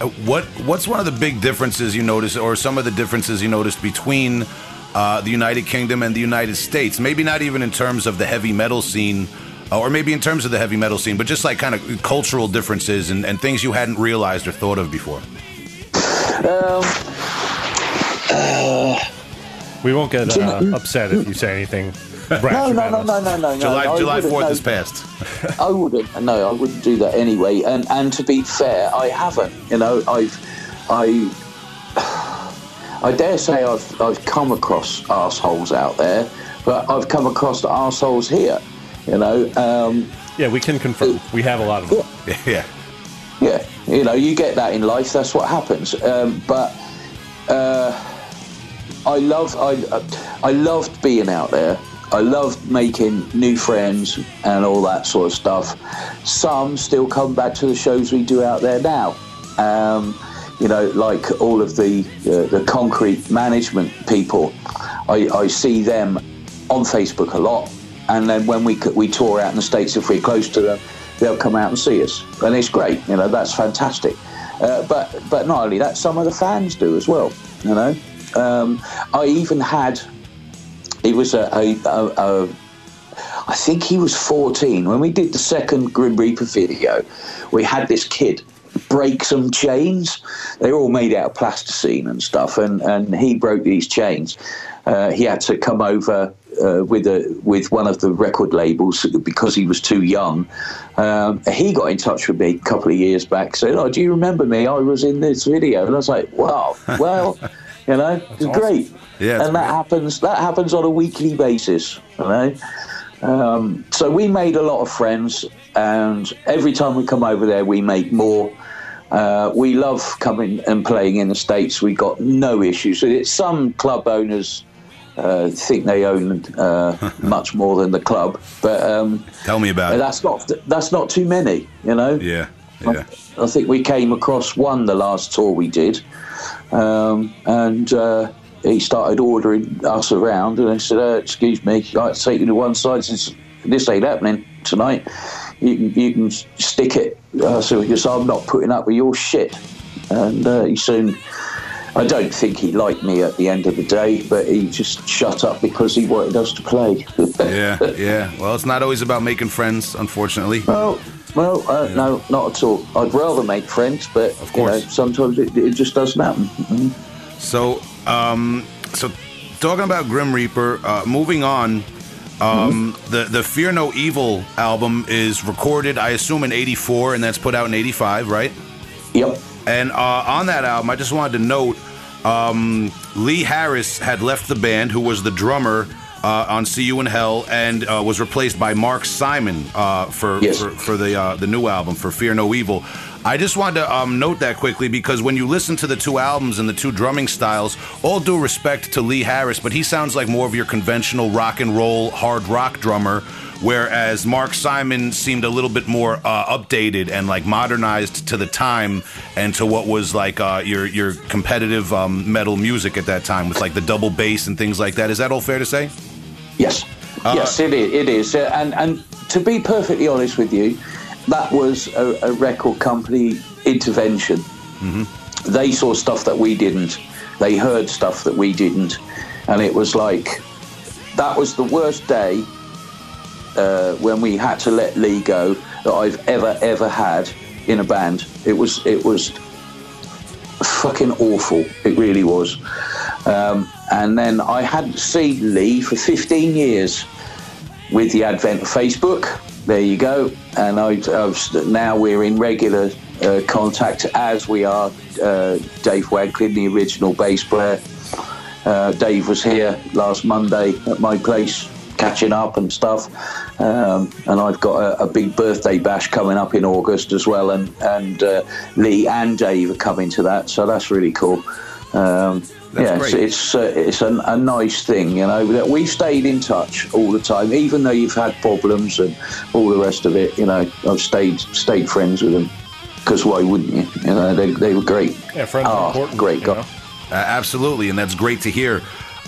Uh, what What's one of the big differences you notice, or some of the differences you noticed between uh, the United Kingdom and the United States. Maybe not even in terms of the heavy metal scene, uh, or maybe in terms of the heavy metal scene, but just like kind of cultural differences and, and things you hadn't realized or thought of before. Um, uh, we won't get uh, upset if you say anything. no, no, no, no, no, no, July, no. July Fourth is past. I wouldn't. No, I wouldn't do that anyway. And and to be fair, I haven't. You know, I've I I dare say I've, I've come across assholes out there, but I've come across assholes here. You know. Um, yeah, we can confirm. We have a lot of them. Yeah. yeah. Yeah. You know, you get that in life. That's what happens. Um, but uh, I love I I loved being out there. I loved making new friends and all that sort of stuff. Some still come back to the shows we do out there now. Um, you know, like all of the uh, the concrete management people, I, I see them on Facebook a lot, and then when we we tour out in the states, if we're close to them, they'll come out and see us, and it's great. You know, that's fantastic. Uh, but but not only that, some of the fans do as well. You know, um, I even had it was a, a, a, a I think he was 14 when we did the second Grim Reaper video. We had this kid break some chains. They're all made out of plasticine and stuff, and, and he broke these chains. Uh, he had to come over uh, with a with one of the record labels because he was too young. Um, he got in touch with me a couple of years back, said, "Oh, do you remember me? I was in this video." And I was like, "Wow, well." You know, it's awesome. great. Yeah, and that great. happens. That happens on a weekly basis. You know, um, so we made a lot of friends, and every time we come over there, we make more. Uh, we love coming and playing in the States. We got no issues. Some club owners uh, think they own uh, much more than the club, but um, tell me about that's it. not that's not too many, you know. Yeah, Yeah. I, I think we came across one the last tour we did, um, and uh, he started ordering us around, and I said, uh, "Excuse me, I'd take you to one side since this ain't happening tonight. You can you can stick it." Uh, so because I'm not putting up with your shit, and uh, he soon. I don't think he liked me at the end of the day, but he just shut up because he wanted us to play. yeah, yeah. Well, it's not always about making friends, unfortunately. Well, well, uh, no, not at all. I'd rather make friends, but Of you know, course. sometimes it, it just doesn't happen. Mhm. So, um, so talking about Grim Reaper, uh, moving on. Um, the the Fear No Evil album is recorded, I assume, in '84, and that's put out in '85, right? Yep. And uh, on that album, I just wanted to note um, Lee Harris had left the band, who was the drummer uh, on "See You in Hell," and uh, was replaced by Mark Simon uh, for, Yes. for for the uh, the new album for "Fear No Evil." I just wanted to um, note that quickly because when you listen to the two albums and the two drumming styles, all due respect to Lee Harris, but he sounds like more of your conventional rock and roll hard rock drummer whereas Mark Simon seemed a little bit more uh, updated and like modernized to the time and to what was like uh, your your competitive um, metal music at that time with like the double bass and things like that. Is that all fair to say? Yes. Uh, yes, it is. It is. Uh, and and to be perfectly honest with you, that was a, a record company intervention. Mm-hmm. They saw stuff that we didn't. They heard stuff that we didn't, and it was like that was the worst day uh, when we had to let Lee go that I've ever ever had in a band. It was it was fucking awful. It really was. Um, and then I hadn't seen Lee for 15 years with the advent of Facebook. There you go. And I, I was, now we're in regular uh, contact as we are. Uh, Dave Wanklin, the original bass player. Uh, Dave was here last Monday at my place catching up and stuff. Um, and I've got a, a big birthday bash coming up in August as well. And, and uh, Lee and Dave are coming to that. So that's really cool. Um, yeah, great. it's it's, uh, it's a, a nice thing, you know. That we've stayed in touch all the time, even though you've had problems and all the rest of it. You know, I've stayed stayed friends with them because why wouldn't you? You know, they, they were great. Yeah, friends are Oh, important. great guy. Uh, absolutely, and that's great to hear.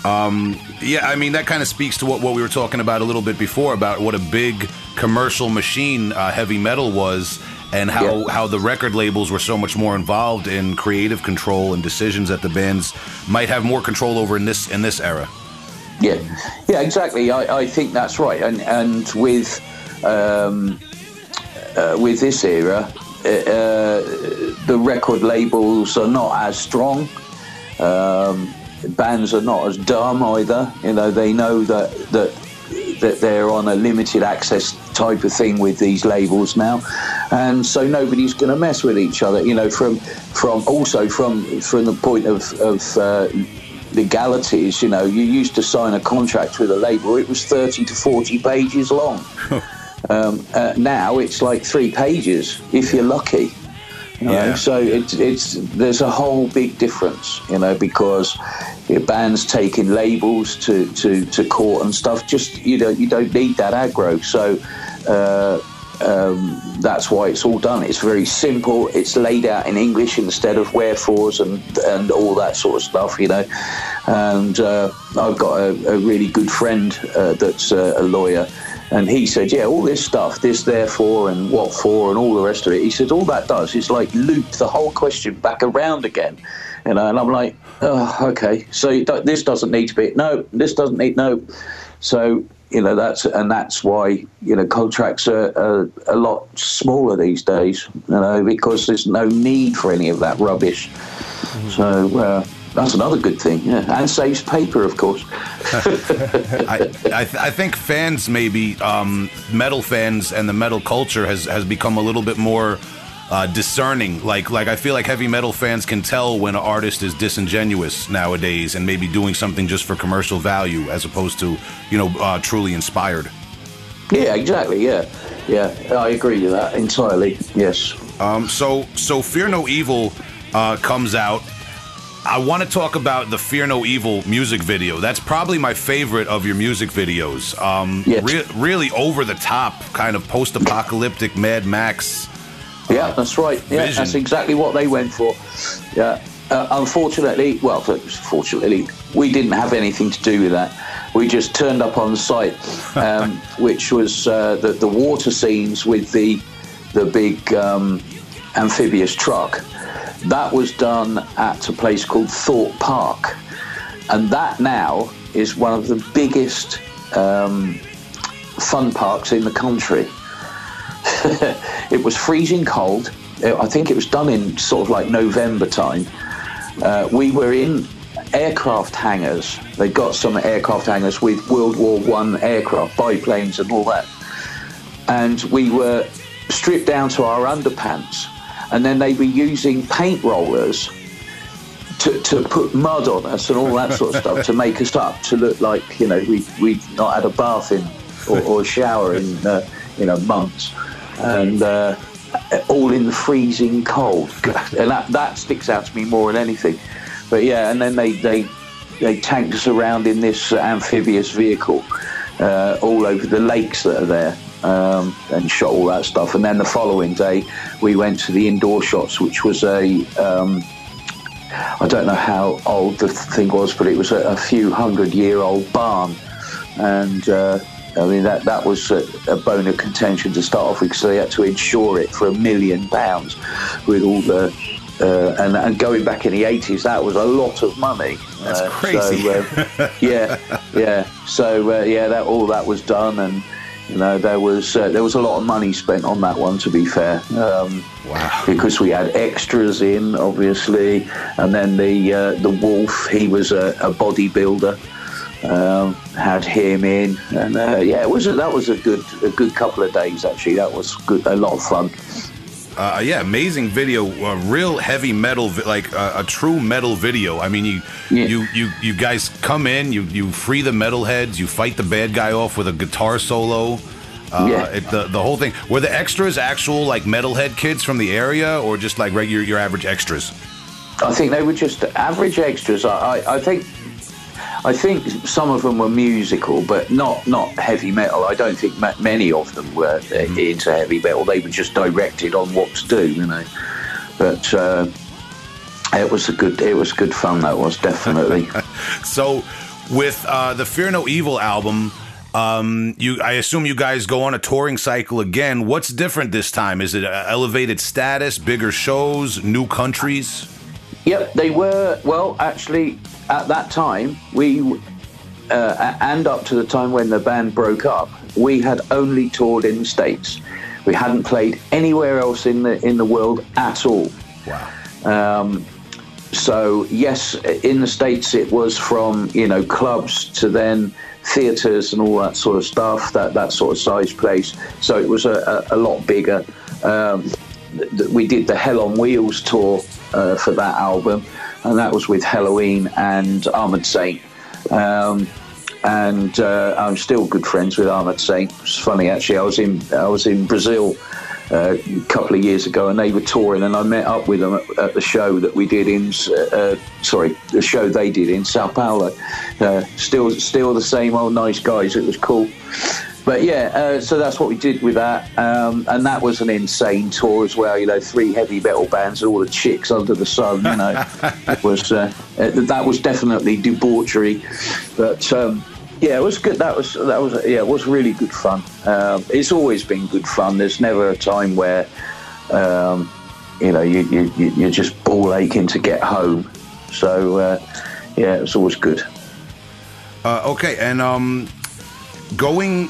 Um, yeah, I mean that kind of speaks to what, what we were talking about a little bit before about what a big commercial machine uh, heavy metal was, and how Yeah. how the record labels were so much more involved in creative control and decisions that the bands might have more control over in this in this era. Yeah, yeah, exactly. I, I think that's right. And and with um, uh, with this era, uh, uh, the record labels are not as strong. Um, bands are not as dumb either. You know, they know that that that they're on a limited access type of thing with these labels now, and so nobody's going to mess with each other. You know, from from also from from the point of of uh, legalities. You know, you used to sign a contract with a label; it was thirty to forty pages long. um, uh, now it's like three pages if you're lucky. You know? Yeah. So it's it's there's a whole big difference, you know, because bands taking labels to, to, to court and stuff. Just you know, you don't need that aggro. So uh, um, that's why it's all done. It's very simple. It's laid out in English instead of wherefores and and all that sort of stuff, you know. And uh, I've got a, a really good friend uh, that's uh, a lawyer. And he said, "Yeah, all this stuff, this, therefore, and what for, and all the rest of it." He said, "All that does is like loop the whole question back around again." You know, and I'm like, "Oh, okay. So this doesn't need to be no. This doesn't need no." So you know that's and that's why you know contracts are, are a lot smaller these days. You know, because there's no need for any of that rubbish. So uh, that's another good thing. Yeah, and saves paper, of course. I I, th- I think fans maybe um, metal fans and the metal culture has has become a little bit more uh, discerning. Like like I feel like heavy metal fans can tell when an artist is disingenuous nowadays and maybe doing something just for commercial value as opposed to you know uh, truly inspired. Yeah, exactly. Yeah, yeah, I agree with that entirely. Yes. Um, so so Fear No Evil uh, comes out. I want to talk about the Fear No Evil music video. That's probably my favorite of your music videos. Um, Yes. re- really over the top, kind of post apocalyptic Mad Max Yeah, that's right. Yeah, Vision. that's exactly what they went for. Yeah. Uh, unfortunately, well, fortunately, we didn't have anything to do with that. We just turned up on the site, um, which was uh, the, the water scenes with the the big um, amphibious truck. That was done at a place called Thorpe Park, and that now is one of the biggest um, fun parks in the country. it was freezing cold. I think it was done in sort of like November time. Uh, we were in aircraft hangars. They got some aircraft hangars with World War One aircraft, biplanes, and all that. And we were stripped down to our underpants, and then they were using paint rollers to, to put mud on us and all that sort of stuff to make us up to look like you know we we'd not had a bath in or, or a shower in uh, you know months, and uh, all in the freezing cold, and that that sticks out to me more than anything. But yeah, and then they they they tanked us around in this amphibious vehicle uh, all over the lakes that are there. Um, and shot all that stuff, and then the following day we went to the indoor shots, which was a um, I don't know how old the thing was, but it was a, a few hundred year old barn. And uh, I mean, that, that was a, a, bone of contention to start off with because they had to insure it for a million pounds with all the. Uh, and, and, going back in the 80s, that was a lot of money. That's uh, crazy. So, uh, yeah, yeah. So, uh, yeah, that all that was done. And you know, there was uh, there was a lot of money spent on that one. To be fair, um, wow. Because we had extras in, obviously, and then the uh, the wolf. He was a, a bodybuilder. Um, had him in, and uh, yeah, it was a, that was a good a good couple of days actually. That was good, a lot of fun. Uh, yeah, amazing video, uh, real heavy metal, like uh, a true metal video. I mean, you, Yeah. you, you, you guys come in, you, you free the metalheads, you fight the bad guy off with a guitar solo. Uh, Yeah. it, the the whole thing. Were the extras actual like metalhead kids from the area, or just like regular your average extras? I think they were just average extras. I, I, I think I think some of them were musical, but not not heavy metal. I don't think ma- many of them were uh, into heavy metal. They were just directed on what to do, you know. But uh, it was a good it was good fun. That was definitely. So, with uh, the Fear No Evil album, um, you I assume you guys go on a touring cycle again. What's different this time? Is it uh, elevated status, bigger shows, new countries? Yep, they were. Well, actually, at that time, we uh, and up to the time when the band broke up, we had only toured in the states. We hadn't played anywhere else in the in the world at all. Wow. Um, so yes, in the states it was from you know clubs to then theatres and all that sort of stuff. That that sort of size place. So it was a, a, a lot bigger. Um, th- th- we did the Hell on Wheels tour uh, for that album, and that was with Helloween and Armored Saint. Um, and uh, I'm still good friends with Armored Saint. It's funny actually. I was in I was in Brazil uh, a couple of years ago, and they were touring, and I met up with them at, at the show that we did in, uh, sorry, the show they did in Sao Paulo. Uh, still, still the same old nice guys. It was cool. But yeah, uh, so that's what we did with that, um, and that was an insane tour as well. You know, three heavy metal bands, and all the chicks under the sun. You know, it was uh, uh, that was definitely debauchery, but. Um, yeah, it was good. That was that was yeah, it was really good fun. Um, it's always been good fun. There's never a time where um, you know you, you you- you're just ball aching to get home. So uh, yeah, it's always good. Uh, okay, and um, going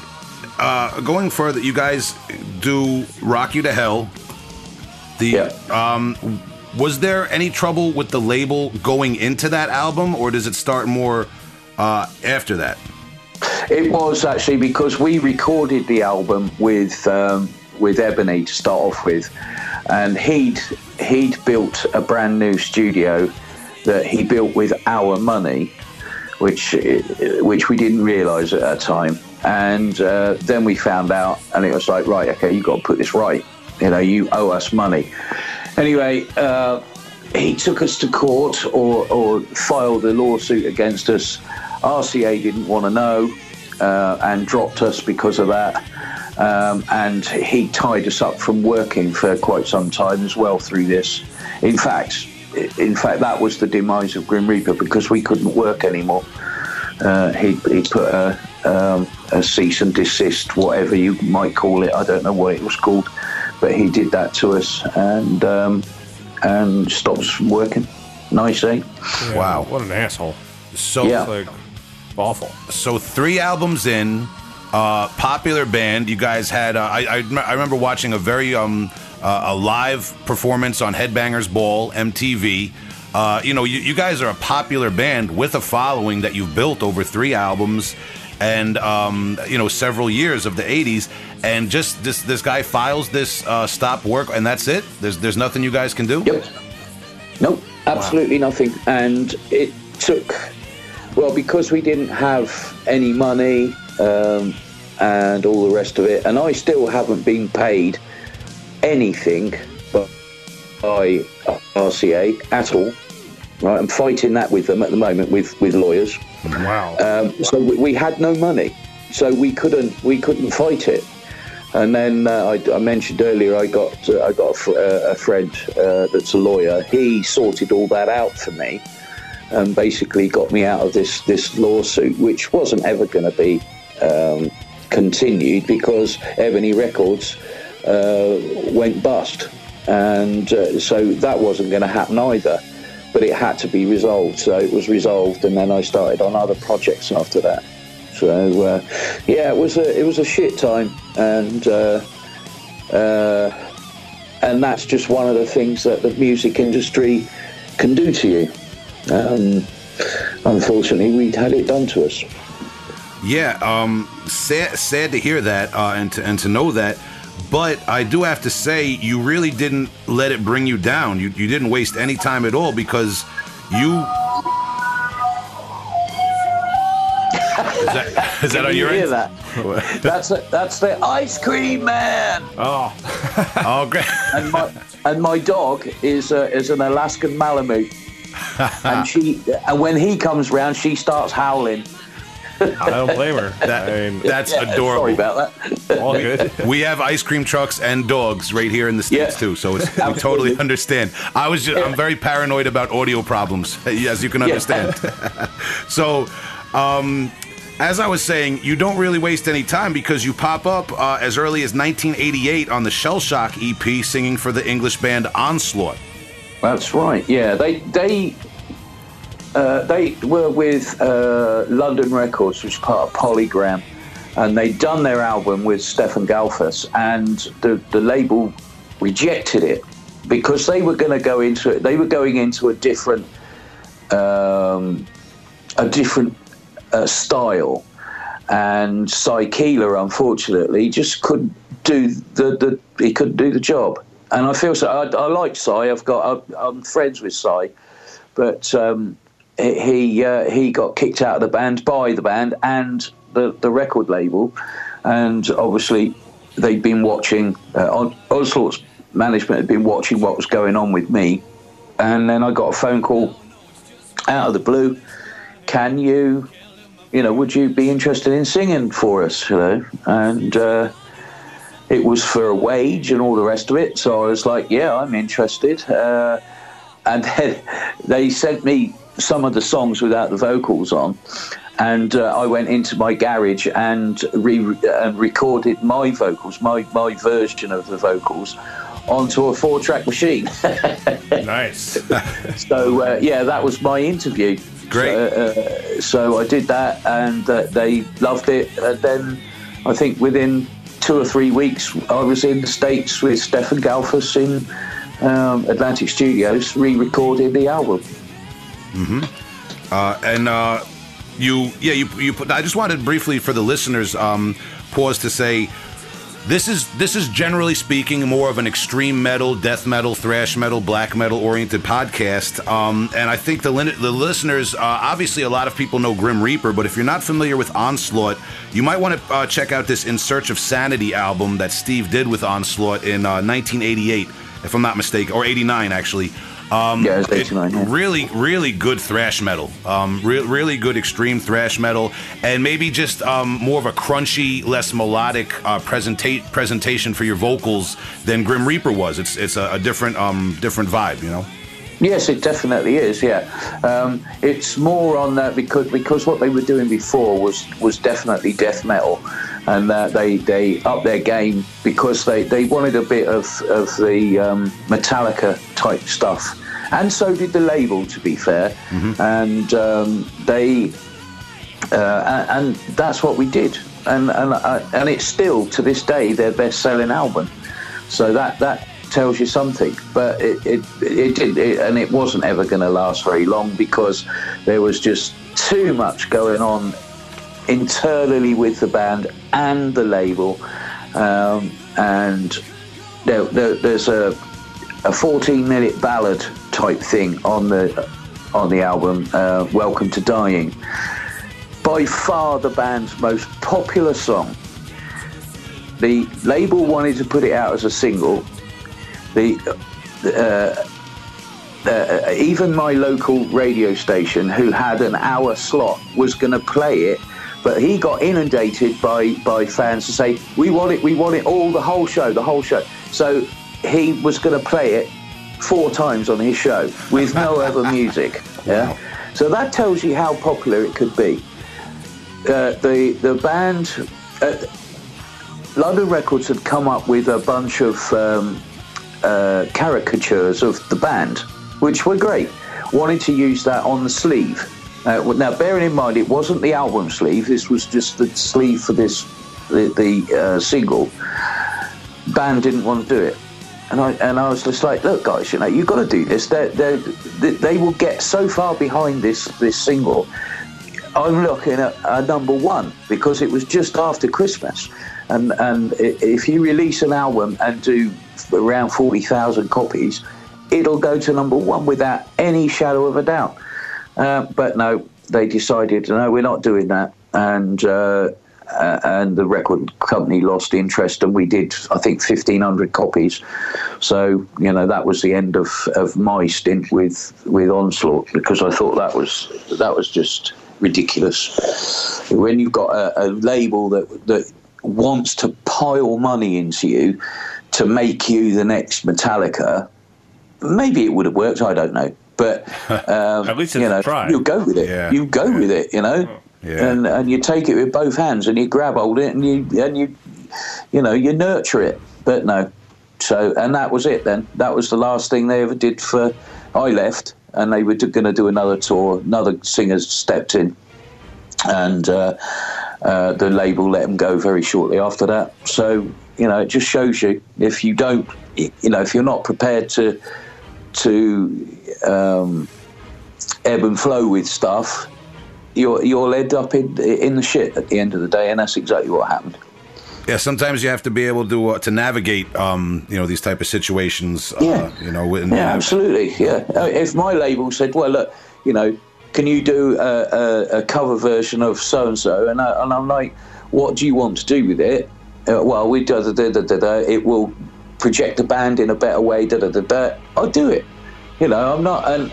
uh, going further, you guys do "Rock You to Hell." The Yeah. um, was there any trouble with the label going into that album, or does it start more uh, after that? It was actually because we recorded the album with um, with Ebony to start off with, and he'd he'd built a brand new studio that he built with our money, which which we didn't realise at that time. And uh, then we found out, and it was like, right, okay, you got to put this right. You know, you owe us money. Anyway. Uh, he took us to court or, or filed a lawsuit against us. RCA didn't want to know uh, and dropped us because of that. Um, and he tied us up from working for quite some time as well through this. In fact, in fact, that was the demise of Grim Reaper because we couldn't work anymore. Uh, he, he put a, um, a cease and desist, whatever you might call it. I don't know what it was called, but he did that to us and um, and stopped us from working. Nice, eh? Yeah, Wow. What an asshole. So Yeah. Like, awful. so three albums in, uh, popular band. You guys had. Uh, I, I I remember watching a very um uh, a live performance on Headbangers Ball MTV. Uh, you know, you, you guys are a popular band with a following that you've built over three albums and um, you know several years of the '80s. And just this this guy files this uh, stop work, and that's it. There's there's nothing you guys can do. Yep. Nope, absolutely nothing. And it took, well, because we didn't have any money um, and all the rest of it, and I still haven't been paid anything by by RCA at all. Right, I'm fighting that with them at the moment with, with lawyers. Wow. Um, so we, we had no money, so we couldn't we couldn't fight it. And then uh, I, I mentioned earlier, I got uh, I got a, fr- uh, a friend uh, that's a lawyer. He sorted all that out for me, and basically got me out of this this lawsuit, which wasn't ever going to be um, continued because Ebony Records uh, went bust, and uh, so that wasn't going to happen either. But it had to be resolved, so it was resolved, and then I started on other projects after that. So uh, yeah, it was a it was a shit time, and uh, uh, and that's just one of the things that the music industry can do to you. Um, unfortunately, we'd had it done to us. Yeah, um, sad, sad to hear that uh, and to and to know that. But I do have to say, you really didn't let it bring you down. You you didn't waste any time at all because you. Is that, is that on your hear end? that? that's a, that's the ice cream man. oh, Oh, great. and my and my dog is uh, is an Alaskan Malamute, and she and when he comes round, she starts howling. I don't blame her. That- I mean, That's Yeah, adorable. Sorry about that. all good. We have ice cream trucks and dogs right here in the states Yeah. too, so it's, we totally understand. I was just, I'm very paranoid about audio problems, as you can understand. so, um, as I was saying, you don't really waste any time because you pop up uh, as early as 1988 on the Shell Shock EP, singing for the English band Onslaught. That's right. Yeah, they they uh, they were with uh, London Records, which is part of Polygram, and they'd done their album with Stephan Galfas, and the the label rejected it because they were going to go into it. They were going into a different um, a different uh, style, and Sy Keeler, unfortunately, just couldn't do the, the he couldn't do the job. And I feel so. I, I like Sy. I've got I'm, I'm friends with Sy, but um, he uh, he got kicked out of the band by the band and the the record label, and obviously they'd been watching. Uh, Onslaught's management had been watching what was going on with me, and then I got a phone call out of the blue. Can you, you know, would you be interested in singing for us? You know, and uh, it was for a wage and all the rest of it. So I was like, yeah, I'm interested. Uh, and then they sent me some of the songs without the vocals on. And uh, I went into my garage and re- and recorded my vocals, my, my version of the vocals, onto a four track machine. nice. So uh, yeah, that was my interview. Great. So, uh, so I did that, and uh, they loved it. And then I think within two or three weeks, I was in the states with Stephan Galfas in um, Atlantic Studios, re-recording the album. Uh, and uh, you, yeah, you, you put. I just wanted briefly for the listeners um, pause to say this is this is generally speaking more of an extreme metal, death metal, thrash metal, black metal oriented podcast. Um, and I think the the listeners, uh, obviously, a lot of people know Grim Reaper, but if you're not familiar with Onslaught, you might want to uh, check out this In Search of Sanity album that Steve did with Onslaught in uh, 1988, if I'm not mistaken, or 89 actually. Um, Yeah, it it- yeah. Really, really good thrash metal. Um, re- really good extreme thrash metal, and maybe just um, more of a crunchy, less melodic uh, presenta- presentation for your vocals than Grim Reaper was. It's it's a, a different um, different vibe, you know. Yes, it definitely is. Yeah, um, it's more on that because because what they were doing before was was definitely death metal, and uh, they they upped their game because they, they wanted a bit of of the um, Metallica type stuff, and so did the label. To be fair, and um, they uh, and, and that's what we did, and and uh, and it's still to this day their best selling album. So that that tells you something. But it it, it did, it, and it wasn't ever going to last very long because there was just too much going on internally with the band and the label, um, and there, there, there's a a 14 minute ballad type thing on the on the album uh, Welcome to Dying. By far the band's most popular song. The label wanted to put it out as a single. The uh, uh, even my local radio station, who had an hour slot, was going to play it, but he got inundated by by fans to say, "We want it, we want it all, the whole show, the whole show." So he was going to play it four times on his show with no other music. Yeah, so that tells you how popular it could be. Uh, the the band. Uh, London Records had come up with a bunch of um, uh, caricatures of the band, which were great. Wanted to use that on the sleeve. Uh, now, bearing in mind, it wasn't the album sleeve. This was just the sleeve for this the, the uh, single. Band didn't want to do it, and I and I was just like, look, guys, you know, you've got to do this. They they they will get so far behind this this single. I'm looking at a number one because it was just after Christmas, and and if you release an album and do around forty thousand copies, it'll go to number one without any shadow of a doubt. Uh, but no, they decided no, we're not doing that, and uh, uh, and the record company lost interest, and we did I think fifteen hundred copies. So you know that was the end of, of my stint with with Onslaught because I thought that was that was just ridiculous. When you've got a, a label that that wants to pile money into you to make you the next Metallica, maybe it would have worked. I don't know, but um, At least you know, try. you go with it. Yeah. You go with it. You know, Yeah. and and you take it with both hands and you grab hold of it and you and you you know you nurture it. But no, so and that was it. Then that was the last thing they ever did for. I left, and they were going to do another tour. Another singers stepped in, and uh, uh, the label let them go very shortly after that. So you know, it just shows you if you don't, you know, if you're not prepared to to um, ebb and flow with stuff, you're you'll end up in in the shit at the end of the day, and that's exactly what happened. Yeah, sometimes you have to be able to uh, to navigate, um, you know, these type of situations. Uh, Yeah. you know, and, Yeah, absolutely. Yeah. Uh, If my label said, "Well, look, you know, can you do a, a, a cover version of so and so?" and I- and I'm like, "What do you want to do with it?" Uh, well, we da da da da da. da. It will project the band in a better way. Da da da da. I'll do it. You know, I'm not. And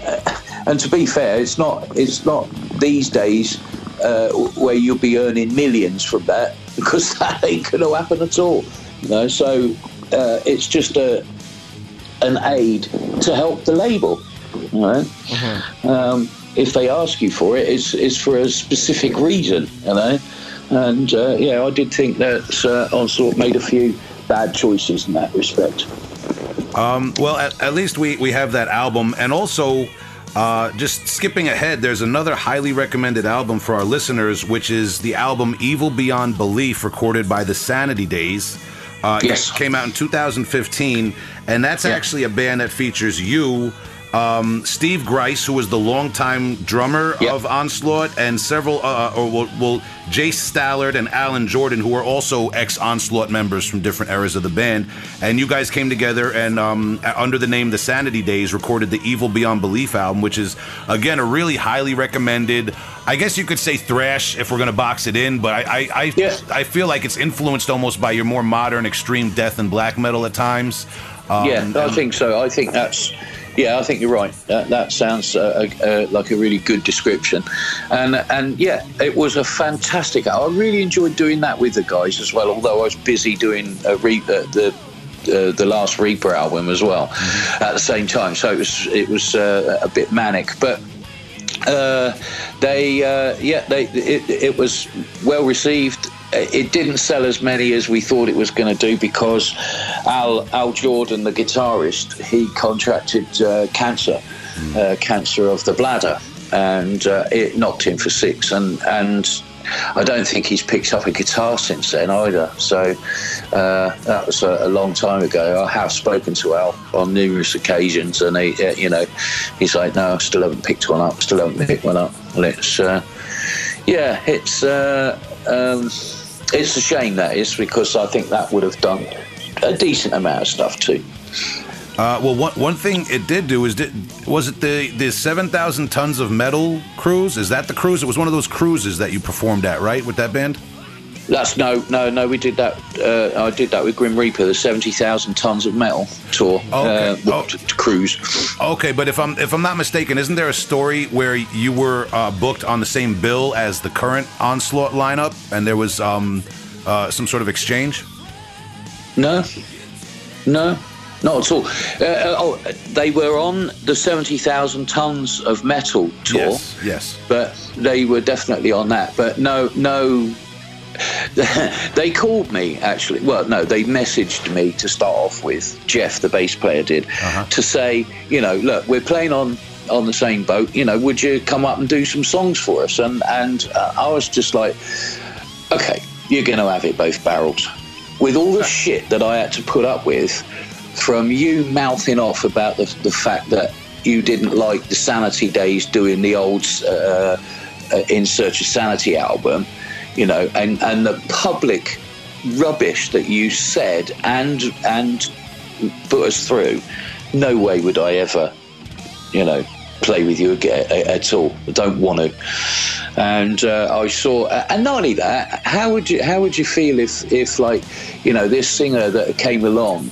and to be fair, it's not. It's not these days uh, where you'll be earning millions from that because that ain't going to happen at all. You know, so uh, it's just a an aid to help the label. You know? um, if they ask you for it, it's, it's for a specific reason, you know. And uh, yeah, I did think that uh, Onslaught made a few bad choices in that respect. Well, at, at least we, we have that album. And also, uh, just skipping ahead, there's another highly recommended album for our listeners, which is the album Evil Beyond Belief, recorded by the Sanity Days. Uh, it Yes. came out in 2015, and that's Yeah. actually a band that features you, um, Steve Grice, who was the longtime drummer Yep. of Onslaught, and several, uh, or well, well, Jase Stallard and Alan Jordan, who are also ex Onslaught members from different eras of the band. And you guys came together and, um, under the name The Sanity Days, recorded the Evil Beyond Belief album, which is, again, a really highly recommended. I guess you could say thrash if we're going to box it in, but I, I, I, Yeah. I feel like it's influenced almost by your more modern extreme death and black metal at times. Um, yeah, I think so. I think that's yeah, I think you're right. That, that sounds uh, uh, like a really good description, and and yeah, it was a fantastic. I really enjoyed doing that with the guys as well. Although I was busy doing a re- uh, the. Uh, the last Reaper album as well at the same time, so it was it was uh, a bit manic, but uh, they uh, yeah they it, it was well received it didn't sell as many as we thought it was going to do because Al Al Jordan, the guitarist, he contracted uh, cancer, uh, cancer of the bladder, and uh, it knocked him for six. And and I don't think he's picked up a guitar since then either. So uh, that was a, a, long time ago. I have spoken to Al on numerous occasions, and he, uh, you know, he's like, "No, I still haven't picked one up. Still haven't picked one up." Uh, yeah, it's. Um, it's a shame that is because I think that would have done a decent amount of stuff too. Uh, well, one one thing it did do is did, was it the the seven thousand tons of metal cruise? Is that the cruise? It was one of those cruises that you performed at, right, with that band? That's no, no, no. We did that. Uh, I did that with Grim Reaper, the seventy thousand tons of metal tour okay. uh, oh. cruise. Okay, but if I'm if I'm not mistaken, isn't there a story where you were uh, booked on the same bill as the current Onslaught lineup, and there was um, uh, some sort of exchange? No, no, not at all. Uh, uh, oh, they were on the 70,000 tons of metal tour. Yes, yes. But they were definitely on that. But no, no they called me actually. Well, no, they messaged me to start off with. Jeff, the bass player, did uh-huh. to say, you know, look, we're playing on on the same boat. You know, would you come up and do some songs for us? And and uh, I was just like, okay, you're going to have it both barrels. With all the shit that I had to put up with, from you mouthing off about the, the fact that you didn't like the Sanity Days doing the old uh, uh, In Search of Sanity album you know, and, and the public rubbish that you said and and put us through, no way would I ever, you know, play with you again at all. I don't want to. And uh, I saw, and not only that, how would you how would you feel if if like, you know, this singer that came along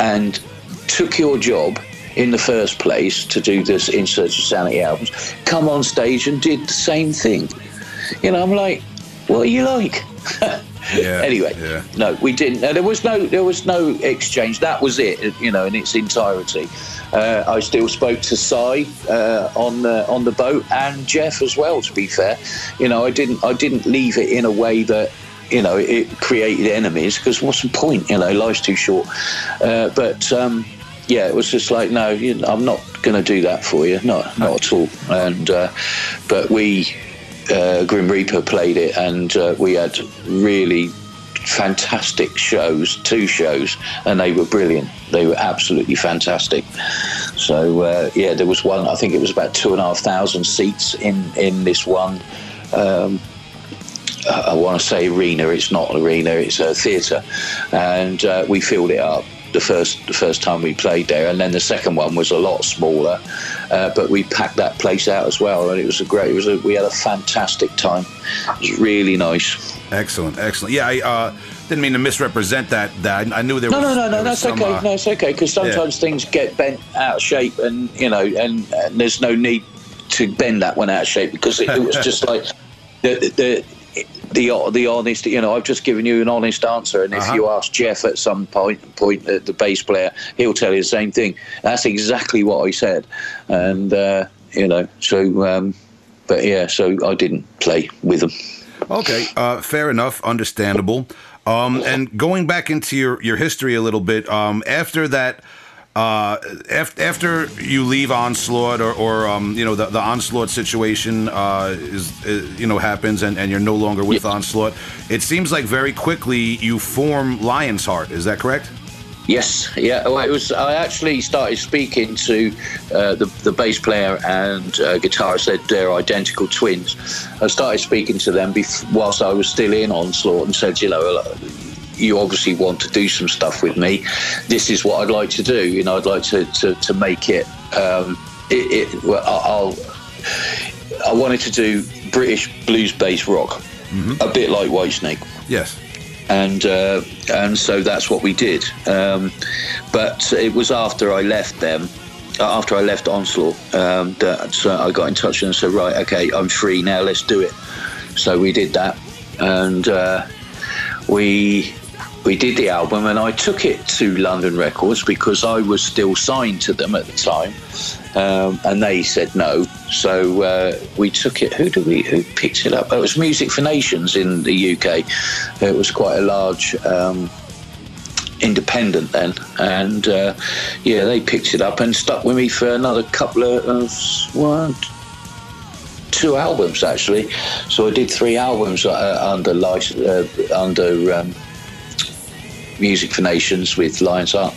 and took your job in the first place to do this In Search of Sanity albums, come on stage and did the same thing. You know, I'm like, what are you like? yeah, anyway, yeah. no, we didn't. there was no, there was no exchange. That was it, you know, in its entirety. Uh, I still spoke to Sy uh, on the on the boat and Jeff as well. To be fair, you know, I didn't, I didn't leave it in a way that you know it created enemies because what's the point? You know, life's too short. Uh, but um, yeah, it was just like, no, you know, I'm not going to do that for you, not not at all. And uh, but we uh, Grim Reaper played it, and uh, we had really fantastic shows, two shows, and they were brilliant. They were absolutely fantastic. So uh, yeah, there was one. I think it was about two and a half thousand seats in in this one. Um, I want to say arena. It's not an arena. It's a theatre, and uh, we filled it up the first the first time we played there, and then the second one was a lot smaller, uh, but we packed that place out as well, and it was a great. It was a, we had a fantastic time. It was really nice. Excellent, excellent. Yeah, I uh, didn't mean to misrepresent that. That I knew there no, was. No, no, no, that's some, okay. Uh, no, it's okay because sometimes yeah. things get bent out of shape, and you know, and, and there's no need to bend that one out of shape because it, it was just like the, the the the honest, you know, I've just given you an honest answer, and if uh-huh. you ask Jeff at some point, point uh, the bass player, he'll tell you the same thing. That's exactly what I said, and uh, you know, so, um, but yeah, so I didn't play with them. Okay, uh, fair enough, understandable. Um, and going back into your your history a little bit, um, after that uh, after you leave onslaught or, or um, you know the, the onslaught situation uh, is, is, uh, you know happens and, and you're no longer with yeah. onslaught it seems like very quickly you form Lionsheart is that correct Yes, yeah. Well, it was. I actually started speaking to uh, the the bass player and uh, guitarist. Said they're identical twins. I started speaking to them bef- whilst I was still in Onslaught, and said, you know, you obviously want to do some stuff with me. This is what I'd like to do. You know, I'd like to to, to make it. Um, it, it well, I'll. I wanted to do British blues based rock, mm-hmm. a bit like Whitesnake. Yes. And uh, and so that's what we did. Um, but it was after I left them after I left Onslaught, um, that, so I got in touch and said, right, okay, I'm free now. Let's do it. So we did that, and uh, we we did the album, and I took it to London Records because I was still signed to them at the time, um, and they said no. So uh, we took it. Who did we? Who picked it up? It was Music for Nations in the UK. It was quite a large. Um, independent then, and uh, yeah, they picked it up and stuck with me for another couple of, one, two albums actually. So I did three albums uh, under uh, under um, Music for Nations with Lionsheart.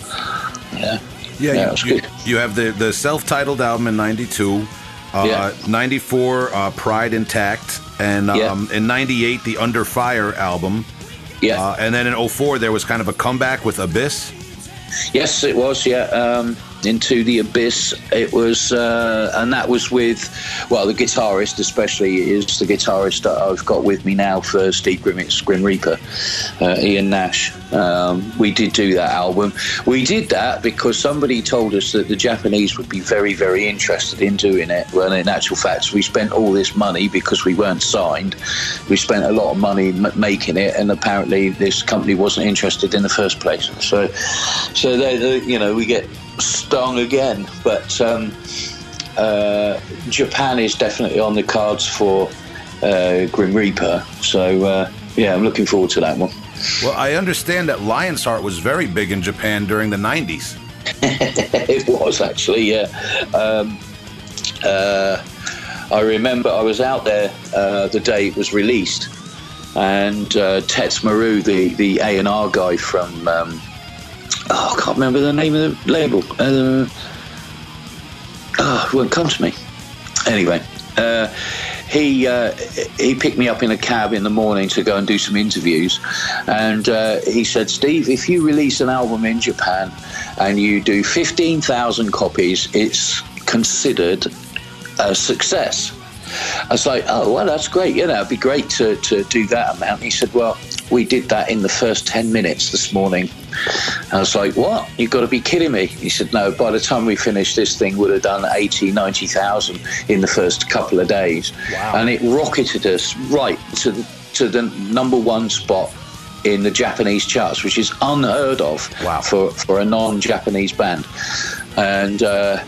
Yeah, Yeah, Yeah, it you, you, you have the, the self titled album in 92, uh, Yeah. 94, uh, Pride Intact, and um, Yeah. in 98, the Under Fire album. yeah. Uh, and then in 04, there was kind of a comeback with Abyss. Yes, it was. Yeah, um, into the abyss. It was, uh, and that was with, well, the guitarist especially is the guitarist that I've got with me now for Steve Grimmett's Grim Reaper, uh, Ian Nash. Um, we did do that album. We did that because somebody told us that the Japanese would be very, very interested in doing it. Well, in actual fact, we spent all this money because we weren't signed. We spent a lot of money m- making it, and apparently this company wasn't interested in the first place. So, so they, they you know, we get stung again. But um, uh, Japan is definitely on the cards for uh, Grim Reaper. So uh, yeah, I'm looking forward to that one. Well, I understand that Lionheart was very big in Japan during the 90s. it was actually, yeah. Um, uh, I remember I was out there uh, the day it was released, and uh, Tets Maru, the the A and R guy from, um, oh, I can't remember the name of the label. Uh, oh, it won't come to me. Anyway. Uh, he uh, he picked me up in a cab in the morning to go and do some interviews, and uh, he said, "Steve, if you release an album in Japan and you do fifteen thousand copies, it's considered a success." I was like, "Oh, well, that's great. You know, it'd be great to to do that amount." He said, "Well, we did that in the first ten minutes this morning." I was like, what? You've got to be kidding me. He said, no, by the time we finished, this thing we'd have done 80, 90,000 in the first couple of days. And it rocketed us right to the, to the number one spot in the Japanese charts, which is unheard of Wow. for, for a non Japanese band. And, uh,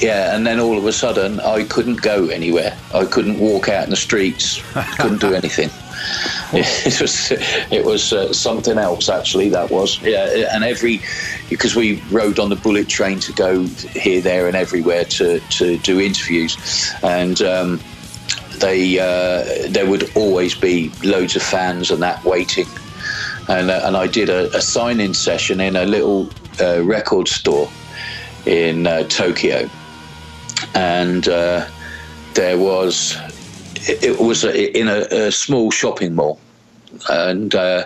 yeah, and then all of a sudden, I couldn't go anywhere. I couldn't walk out in the streets. couldn't do anything. It was it was uh, something else actually. That was yeah, and every because we rode on the bullet train to go here, there, and everywhere to to do interviews, and. Um, they uh, there would always be loads of fans and that waiting, and uh, and I did a, a sign-in session in a little uh, record store in uh, Tokyo, and uh, there was it, it was a, in a, a small shopping mall, and uh,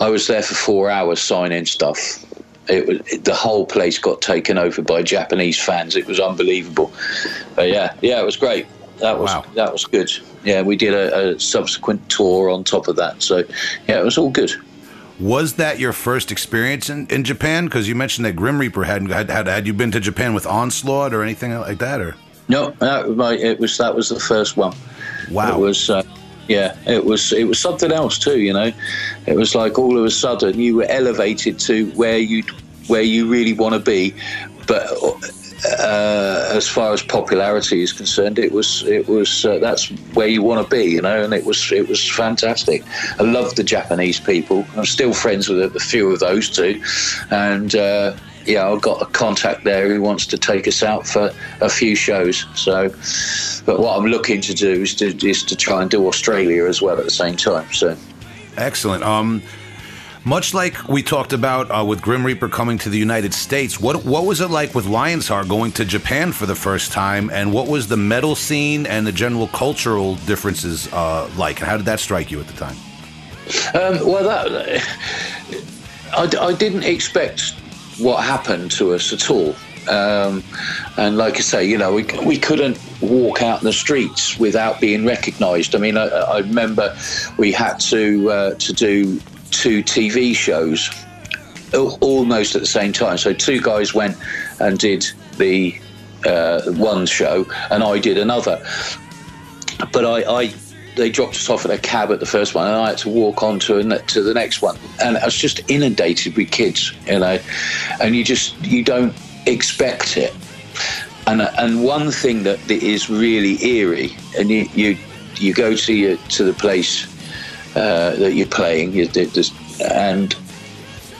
I was there for four hours signing stuff. It was it, the whole place got taken over by Japanese fans. It was unbelievable. But yeah, yeah, it was great. That was Wow. that was good. Yeah, we did a, a subsequent tour on top of that. So yeah, it was all good. Was that your first experience in, in Japan? Because you mentioned that Grim Reaper had, had had had you been to Japan with Onslaught or anything like that? Or No, that was it was that was the first one. wow, It was, uh, yeah, it was it was something else too. You know, it was like all of a sudden you were elevated to where you where you really want to be, but. Uh, as far as popularity is concerned, it was it was uh, that's where you want to be, you know, and it was it was fantastic. I love the Japanese people. I'm still friends with a, few of those two, and uh, yeah, I've got a contact there who wants to take us out for a few shows. So, but what I'm looking to do is to is to try and do Australia as well at the same time. So, excellent. Um, much like we talked about uh, with Grim Reaper coming to the United States, what what was it like with Lionheart going to Japan for the first time, and what was the metal scene and the general cultural differences uh, like, and how did that strike you at the time? um, well, that I, I didn't expect what happened to us at all. Um, and like I say, you know, we, we couldn't walk out in the streets without being recognised. I mean, I, I remember we had to uh, to do two TV shows almost at the same time. So two guys went and did the uh, one show, and I did another. But I, I they dropped us off at a cab at the first one, and I had to walk on to, to the next one, and I was just inundated with kids, you know, and you just you don't expect it. And and one thing that is really eerie, and you you, you go to your, to the place uh, that you're playing, you, and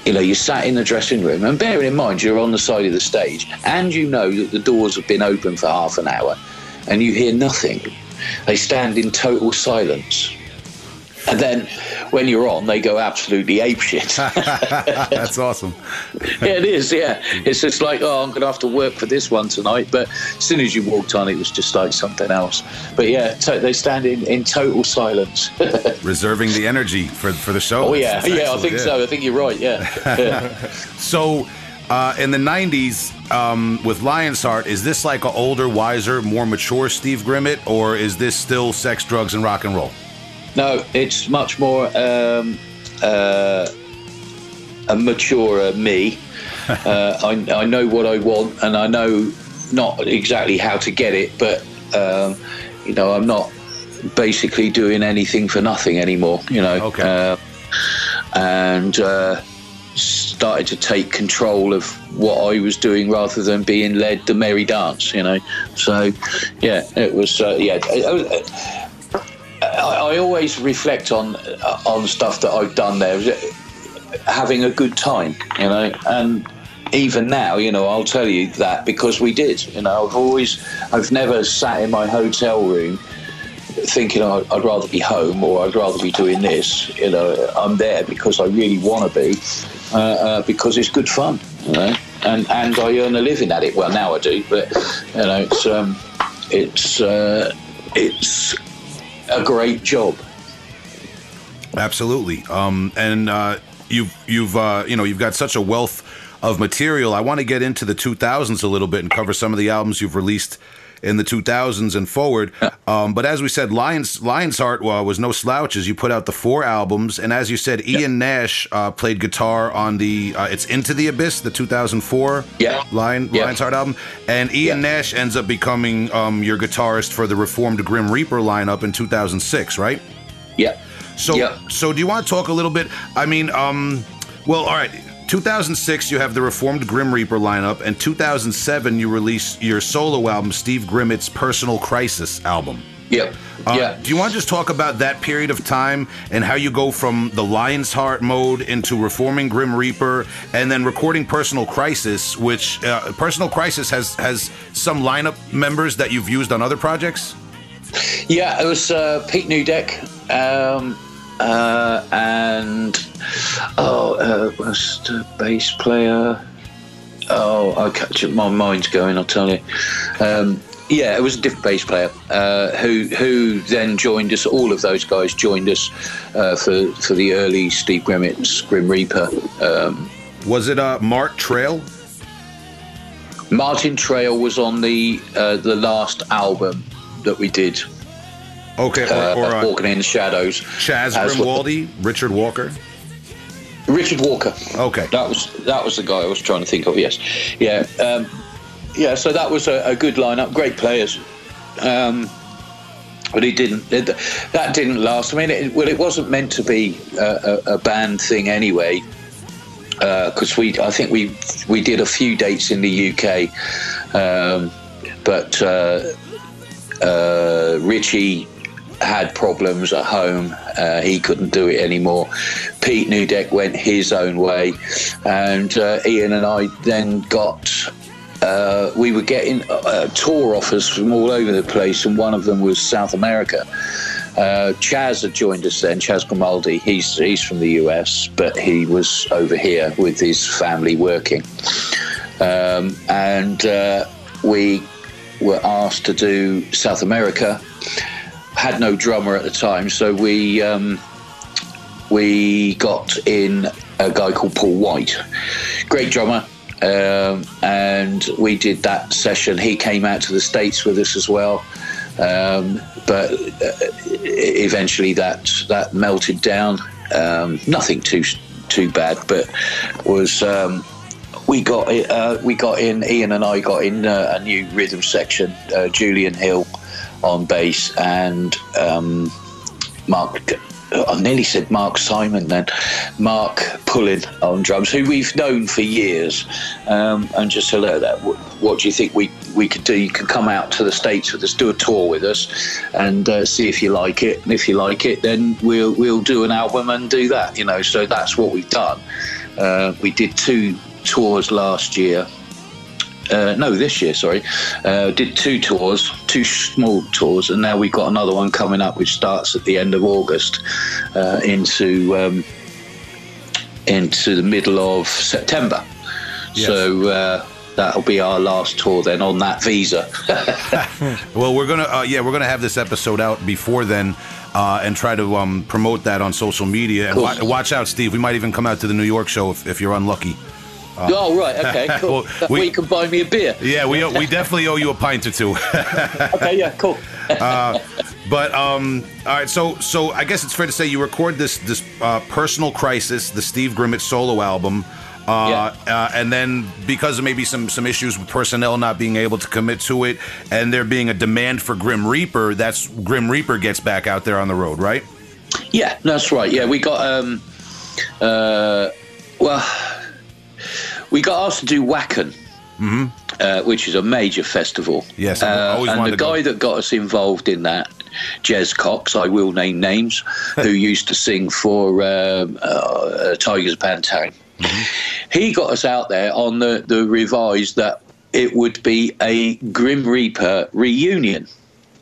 you know, you sat in the dressing room, and bearing in mind you're on the side of the stage, and you know that the doors have been open for half an hour, and you hear nothing. They stand in total silence. And then when you're on, they go absolutely apeshit. That's awesome. yeah, it is. Yeah, it's just like, oh, I'm going to have to work for this one tonight. But as soon as you walked on, it was just like something else. But yeah, to- they stand in, in total silence. Reserving the energy for for the show. oh yeah, That's yeah, I think yeah. so. I think you're right. Yeah. yeah. So, uh, in the '90s, um, with Lionsheart, is this like an older, wiser, more mature Steve Grimmett, or is this still sex, drugs, and rock and roll? No, it's much more um, uh, a maturer me. uh, I, I know what I want, and I know not exactly how to get it, but um, you know, I'm not basically doing anything for nothing anymore. You know, Okay. uh, and uh, started to take control of what I was doing rather than being led the merry dance. You know, so yeah, it was uh, yeah. I, I, always reflect on uh, on stuff that I've done there, having a good time, you know, and even now, you know, I'll tell you that because we did. You know, I've always, I've never sat in my hotel room thinking oh, I'd rather be home or I'd rather be doing this. You know, I'm there because I really want to be, uh, uh, because it's good fun. You know, and and I earn a living at it. Well, now I do, but you know, it's um, it's uh, it's a great job. Absolutely. Um, and uh, you've you've uh, you know you've got such a wealth of material. I want to get into the 2000s a little bit and cover some of the albums you've released in the 2000s and forward. Um, but as we said, Lions Lionsheart uh, was no slouches. You put out the four albums, and as you said, Ian Nash uh, played guitar on the uh, it's Into the Abyss, the 2004 Yeah. Lion Yeah. Lionsheart album, and Ian Yeah. Nash ends up becoming um, your guitarist for the Reformed Grim Reaper lineup in 2006, right? Yeah. So, Yeah. so do you want to talk a little bit? I mean, um, well, all right. 2006, you have the Reformed Grim Reaper lineup, and 2007, you release your solo album, Steve Grimmett's Personal Crisis album. Yep. Uh, yeah. Do you want to just talk about that period of time and how you go from the Lionsheart mode into reforming Grim Reaper and then recording Personal Crisis, which uh, Personal Crisis has has some lineup members that you've used on other projects? Yeah, it was uh, Pete Newdeck, um, uh, and oh, uh, was the bass player? Oh, I catch it. My mind's going. I'll tell you. Um, yeah, it was a different bass player uh, who who then joined us. All of those guys joined us uh, for for the early Steve Grimmett's Grim Reaper. Um, Was it uh, Mark Trail? Martin Trail was on the uh, the last album that we did, Okay, or, uh, or Walking in the Shadows. Chaz well. Richard Walker. Richard Walker. Okay. That was that was the guy I was trying to think of. Yes, yeah, um, yeah. So that was a, a good lineup, great players, um, but he didn't. It, that didn't last. I mean, it, well, it wasn't meant to be a, a, a band thing anyway, because we I think we we did a few dates in the UK, um, but uh, uh, Richie had problems at home. Uh, he couldn't do it anymore. Pete Newdeck went his own way, and uh, Ian and I then got. Uh, we were getting uh, tour offers from all over the place, and one of them was South America. Uh, Chaz had joined us then. Chaz Grimaldi. He's he's from the US, but he was over here with his family working, um, and uh, we were asked to do South America had no drummer at the time, so we um, we got in a guy called Paul White, great drummer, um, and we did that session. He came out to the states with us as well, um, but uh, eventually that that melted down. Um, nothing too too bad, but was. Um, we got uh, we got in Ian and I got in uh, a new rhythm section. Uh, Julian Hill on bass and um, Mark. I nearly said Mark Simon then. Mark Pullin on drums, who we've known for years, um, and just hello that. What, what do you think we we could do? You can come out to the states with us, do a tour with us, and uh, see if you like it. And if you like it, then we'll we'll do an album and do that. You know, so that's what we've done. Uh, we did two tours last year. Uh, no, this year, sorry. Uh, did two tours, two small tours, and now we've got another one coming up, which starts at the end of August uh, into um, into the middle of September. Yes. So uh, that'll be our last tour then on that visa. Well, we're gonna uh, yeah, we're gonna have this episode out before then. Uh, and try to um, promote that on social media. And wa- watch out, Steve. We might even come out to the New York show if, if you're unlucky. Oh, right, okay, cool. Well, we- way you can buy me a beer. Yeah, we we definitely owe you a pint or two. Okay, yeah, cool. But um, all right, so so I guess it's fair to say you record this this uh, personal crisis, the Steve Grimmett solo album, uh, uh, and then because of maybe some some issues with personnel not being able to commit to it, and there being a demand for Grim Reaper, that's Grim Reaper gets back out there on the road, right? Yeah, that's right. Yeah, we got um, uh, well, we got asked to do Wacken, uh, which is a major festival. Yes, I uh, and the to go. guy that got us involved in that. Jess Cox, I will name names, who used to sing for um, uh, Tygers Pan Tang. He got us out there on the, the revised that it would be a Grim Reaper reunion.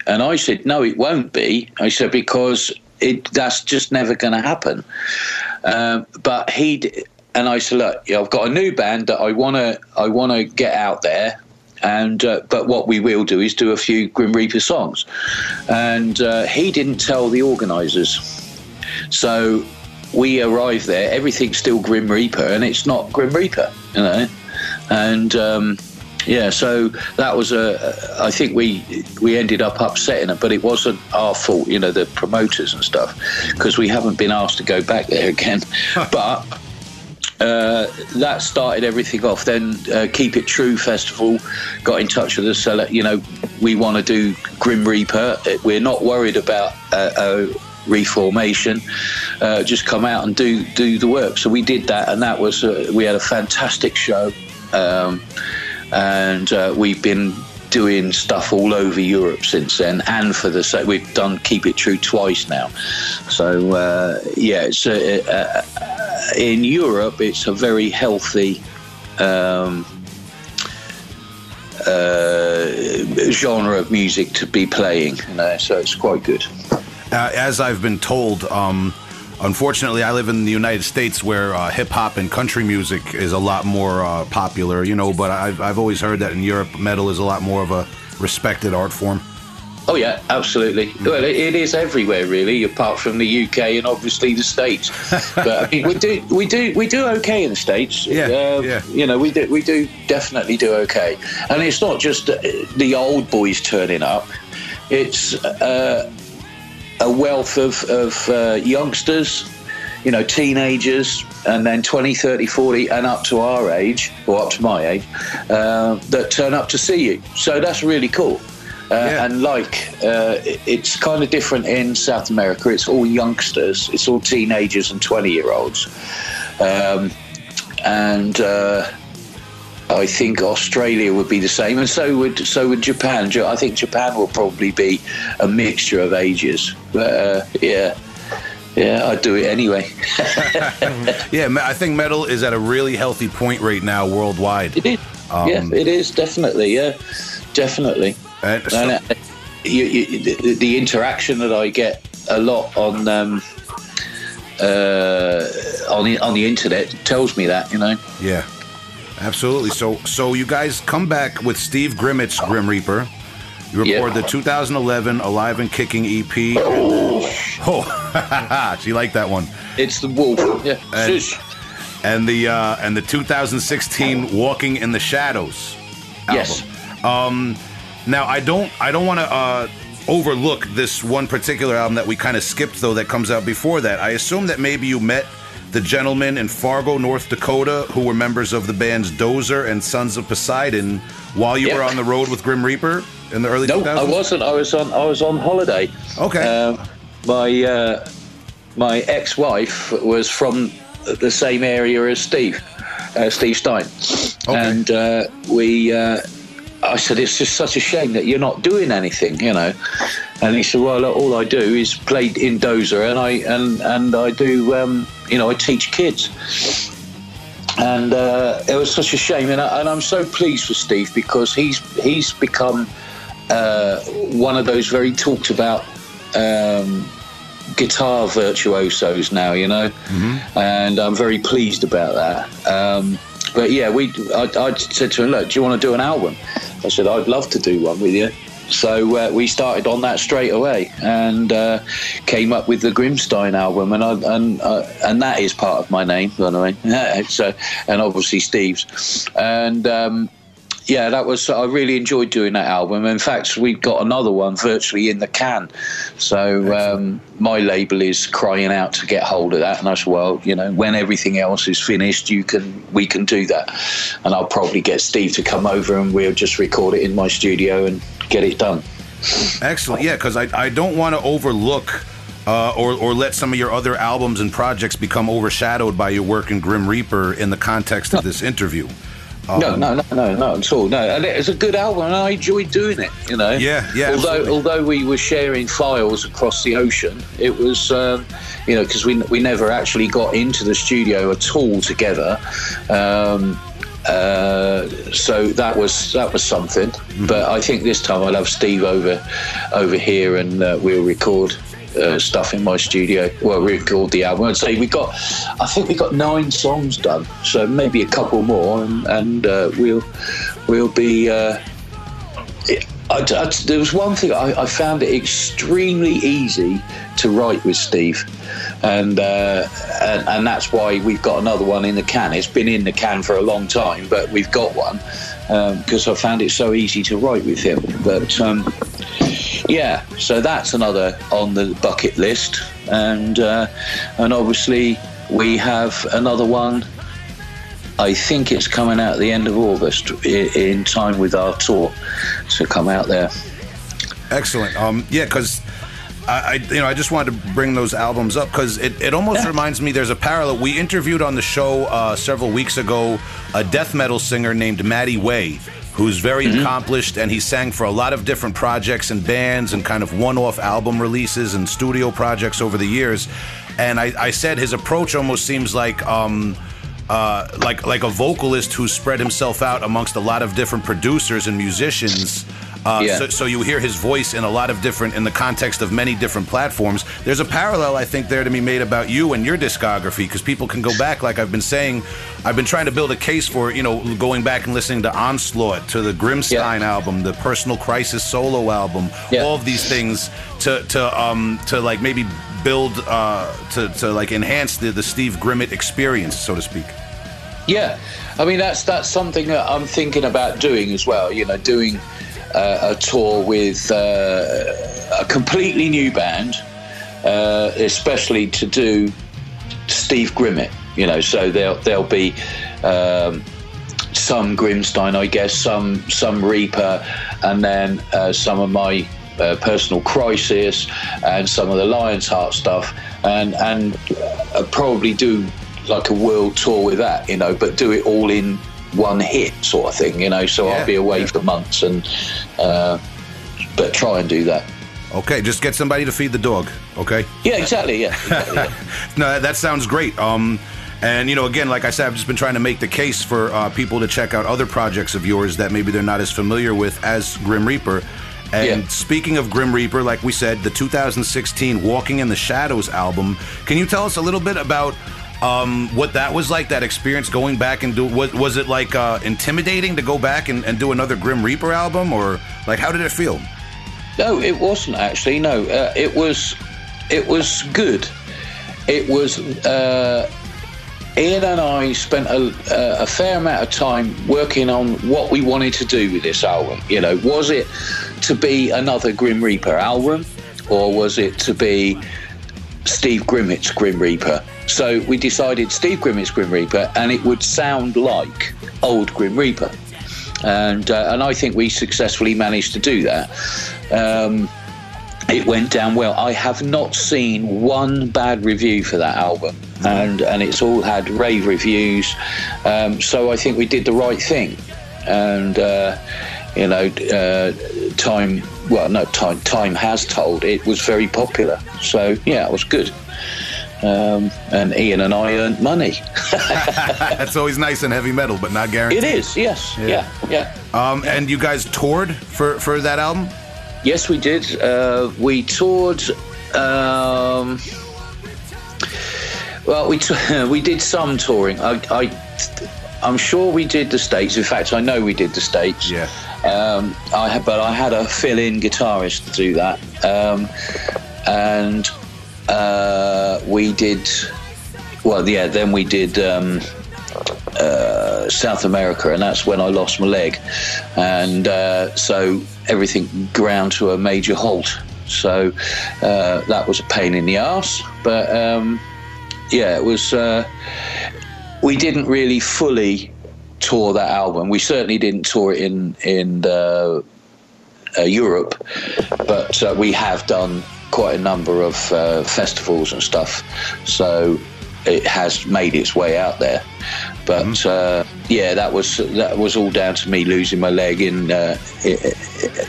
And I said, no, it won't be. I said, because it that's just never going to happen. Um, but he and I said, look, yeah, I've got a new band that I want to I want to get out there. And uh, but what we will do is do a few Grim Reaper songs, and uh, he didn't tell the organisers. So we arrive there, everything's still Grim Reaper, and it's not Grim Reaper, you know. And um, yeah, so that was a. I think we we ended up upsetting it, but it wasn't our fault, you know, the promoters and stuff, because we haven't been asked to go back there again. but uh, that started everything off. Then uh, Keep It True Festival got in touch with us. So, that, you know, we want to do Grim Reaper. Uh, We're not worried about uh, uh, reformation. Uh, just come out and do do the work. So we did that, and that was uh, we had a fantastic show, um, and we've been doing stuff all over Europe since then, and for the sa- we've done Keep It True twice now. So uh, yeah, it's uh, uh, in Europe, it's a very healthy. Um, uh, genre of music to be playing, you know, so it's quite good. Uh, as I've been told, um, unfortunately, I live in the United States where uh, hip hop and country music is a lot more uh, popular, you know, but I've, I've always heard that in Europe, metal is a lot more of a respected art form. Oh yeah, absolutely. Well, it, it is everywhere really, apart from the UK and obviously the States. but I mean, we do, we do, we do okay in the States. Yeah, Uh, yeah. You know, we do, we do definitely do okay. And it's not just the old boys turning up; it's uh, a wealth of of uh, youngsters. You know, teenagers, and then 20, 30, 40, and up to our age, or up to my age, uh, that turn up to see you. So that's really cool. Uh, Yeah. And like, uh, it's kind of different in South America. It's all youngsters, it's all teenagers and 20 year olds. Um, and uh, I think Australia would be the same, and so would so would Japan. I think Japan will probably be a mixture of ages. But uh, yeah, yeah, I'd do it anyway. Yeah, I think metal is at a really healthy point right now worldwide. It is. yeah, it is definitely. Yeah, definitely. And uh, you, you, the, the interaction that I get a lot on um, uh, on the on the internet tells me that you know. Yeah, absolutely. So, so you guys come back with Steve Grimmett's Grim Reaper. You Yeah. record the 2011 Alive and Kicking EP. Oh, she liked that one. It's the wolf. Yeah. And-. And the uh, and the 2016 Walking in the Shadows album. Yes. Um, now I don't I don't want to uh, overlook this one particular album that we kind of skipped though that comes out before that. I assume that maybe you met the gentlemen in Fargo, North Dakota, who were members of the bands Dozer and Sons of Poseidon, while you Yep. were on the road with Grim Reaper in the early No, 2000s? I wasn't. I was on. I was on holiday. Okay. Um, my uh, my ex-wife was from the same area as Steve, uh, Steve Stine, Okay. and uh, we. I said, it's just such a shame that you're not doing anything, you know. And he said, well, look, all I do is play in Dozer, and I and and I do, um, you know, I teach kids. And uh, it was such a shame, and, I, and I'm so pleased for Steve because he's he's become uh, one of those very talked about um, guitar virtuosos now, you know, and I'm very pleased about that. Um, but yeah, we I, I said to him, look, do you want to do an album? I said, I'd love to do one with you. So uh, we started on that straight away and uh, came up with the Grimmstine album, and I, and uh, and that is part of my name, by the way. so and obviously Steve's, and um, yeah, that was. I really enjoyed doing that album. In fact, we've got another one virtually in the can. So um, my label is crying out to get hold of that, and I said, well, you know, when everything else is finished, you can we can do that, and I'll probably get Steve to come over and we'll just record it in my studio and get it done. Excellent. Yeah, because I, I don't want to overlook uh, or, or let some of your other albums and projects become overshadowed by your work in Grim Reaper in the context of this interview. No, no, no, no, not at all. No, and it was a good album, and I enjoyed doing it. You know. Yeah, yeah, Although, absolutely. although we were sharing files across the ocean, it was, um, you know, because we we never actually got into the studio at all together. Um, uh, so that was that was something. Mm-hmm. But I think this time I'll have Steve over over here, and uh, we'll record. Uh, stuff in my studio. Well, record the album. I'd say we got, I think we got nine songs done. So maybe a couple more, and, and uh, we'll we'll be. Uh, I, I- there was one thing I, I found it extremely easy to write with Steve, and, uh, and and that's why we've got another one in the can. It's been in the can for a long time, but we've got one because I found it so easy to write with him. But um, yeah, so that's another on the bucket list, and uh, and obviously we have another one. I think it's coming out at the end of August in time with our tour to come out there. Excellent. Um, yeah, because I, I, you know, I just wanted to bring those albums up because it, it almost reminds me. There's a parallel. We interviewed on the show uh, several weeks ago a death metal singer named Matti Way, who's very accomplished, and he sang for a lot of different projects and bands and kind of one-off album releases and studio projects over the years. And I, I said his approach almost seems like. Um, uh, like like a vocalist who spread himself out amongst a lot of different producers and musicians. Uh, Yeah. so, so you hear his voice in a lot of different in the context of many different platforms. There's a parallel I think there to be made about you and your discography because people can go back. Like I've been saying, I've been trying to build a case for you know going back and listening to Onslaught, to the Grimmstine Yeah. album, the Personal Crisis solo album, Yeah. all of these things to to um to like maybe build uh to to like enhance the the Steve Grimmett experience, so to speak. Yeah, I mean that's that's something that I'm thinking about doing as well. You know, doing a tour with uh, a completely new band, uh, especially to do Steve Grimmett. You know, so there'll there'll be. Um, some Grimmstine, I guess, some some Reaper, and then uh, some of my uh, personal crisis and some of the Lionsheart stuff, and and uh, probably do like a world tour with that, you know, but do it all in one hit sort of thing, you know. So Yeah, I'll be away yeah. for months, and uh, but try and do that. Okay, just get somebody to feed the dog. Okay. Yeah, exactly. Yeah, exactly, yeah. No, that- that sounds great. Um, and you know, again, like I said, I've just been trying to make the case for uh, people to check out other projects of yours that maybe they're not as familiar with as Grim Reaper. And Yeah. speaking of Grim Reaper, like we said, the 2016 Walking in the Shadows album. Can you tell us a little bit about um, what that was like? That experience going back and do was, was it like uh, intimidating to go back and, and do another Grim Reaper album, or like how did it feel? No, it wasn't actually. No, uh, it was, it was good. It was. Uh, Ian and I spent a, a fair amount of time working on what we wanted to do with this album. You know, was it to be another Grim Reaper album, or was it to be Steve Grimmett's Grim Reaper. So we decided Steve Grimmett's Grim Reaper, and it would sound like old Grim Reaper. And uh, and I think we successfully managed to do that. Um, it went down well. I have not seen one bad review for that album, and and it's all had rave reviews. Um, so I think we did the right thing, and uh, you know, uh, time. Well, no, time. Time has told it was very popular. So yeah, it was good. Um, and Ian and I earned money. That's always nice in heavy metal, but not guaranteed. It is, yes, yeah, yeah. Um, and you guys toured for for that album? Yes, we did. Uh, we toured. Um, well, we t- we did some touring. I, I, I'm sure we did the states. In fact, I know we did the states. Yeah. Um, I had, but I had a fill-in guitarist to do that, um, and uh, we did. Well, yeah. Then we did. Um, uh, South America, and that's when I lost my leg, and uh, so everything ground to a major halt. So uh, that was a pain in the ass, but um, yeah, it was. Uh, we didn't really fully tour that album. We certainly didn't tour it in in uh, Europe, but we have done quite a number of festivals and stuff. So it has made its way out there. But mm-hmm. uh, yeah, that was that was all down to me losing my leg in uh,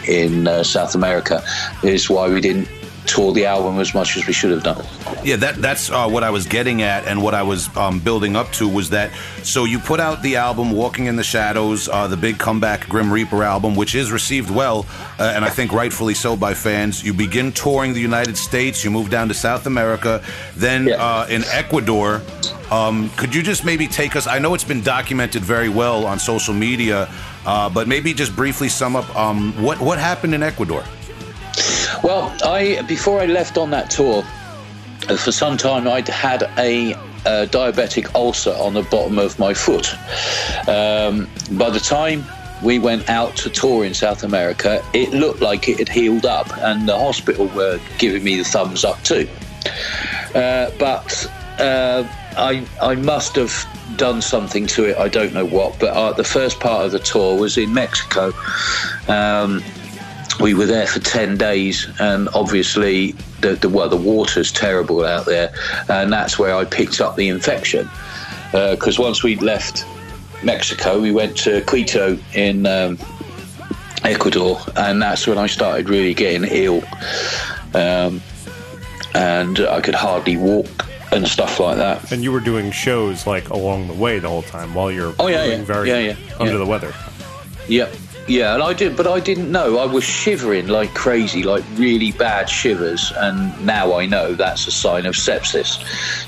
in uh, South America. Is why we didn't tour the album as much as we should have done. Yeah, that that's uh, what I was getting at, and what I was um, building up to was that. So you put out the album "Walking in the Shadows," uh, the big comeback Grim Reaper album, which is received well, uh, and I think rightfully so by fans. You begin touring the United States. You move down to South America, then yeah. Uh, in Ecuador. Um, could you just maybe take us? I know it's been documented very well on social media, uh, but maybe just briefly sum up um, what what happened in Ecuador. Well, I before I left on that tour, for some time I'd had a, a diabetic ulcer on the bottom of my foot. Um, by the time we went out to tour in South America, it looked like it had healed up, and the hospital were giving me the thumbs up too. Uh, but uh, I, I must have done something to it. I don't know what, but uh, the first part of the tour was in Mexico. Um, we were there for 10 days and obviously the, the well the water's terrible out there and that's where i picked up the infection. Because uh, once we left mexico we went to quito in um, ecuador and that's when i started really getting ill. Um, and i could hardly walk and stuff like that. And you were doing shows like along the way the whole time while you're oh yeah, yeah. very yeah, yeah, under yeah. the weather. Yep yeah, and I did, but I didn't know. I was shivering like crazy, like really bad shivers, and now I know that's a sign of sepsis.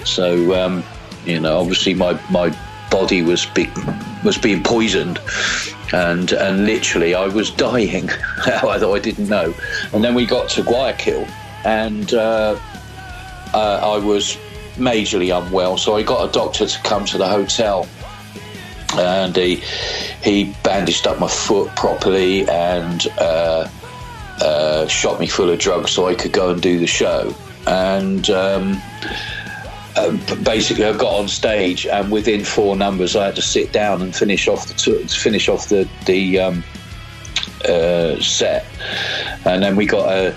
So, um, you know, obviously my my body was be, was being poisoned, and and literally I was dying, although I didn't know. And then we got to Guayaquil, and uh, uh, I was majorly unwell, so I got a doctor to come to the hotel and he he bandaged up my foot properly and uh, uh, shot me full of drugs so I could go and do the show. And um, uh, basically, I got on stage, and within four numbers, I had to sit down and finish off the t- finish off the the um, uh, set, and then we got a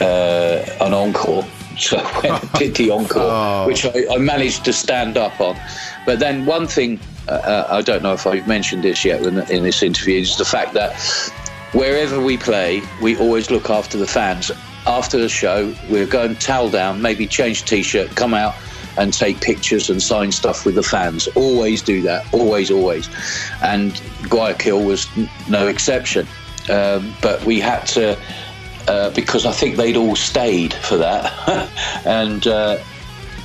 uh, an encore. So I did the encore, oh. which I, I managed to stand up on. But then one thing uh, I don't know if I've mentioned this yet in, in this interview, is the fact that wherever we play, we always look after the fans. After the show, we're going towel down, maybe change t-shirt, come out and take pictures and sign stuff with the fans. Always do that, always, always. And Guayaquil was no exception. Um, but we had to, uh, because I think they'd all stayed for that, and uh,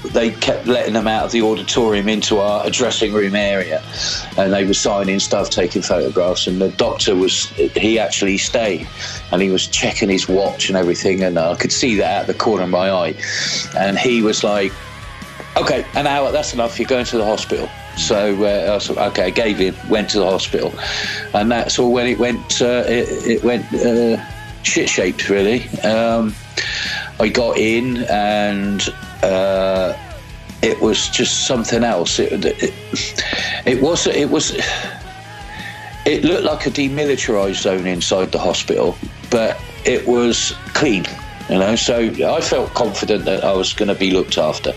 they kept letting them out of the auditorium into our dressing room area. And they were signing stuff taking photographs and the doctor was he actually stayed and he was checking his watch and everything and i could see that out the corner of my eye. And he was like okay an hour that's enough you're going to the hospital. So uh, I was, okay I gave in went to the hospital. And that's all when it went uh, it, it, went uh, shit shaped really. Um, I got in and uh, it was just something else. It, it, it was it was it looked like a demilitarized zone inside the hospital, but it was clean. You know, so I felt confident that I was going to be looked after.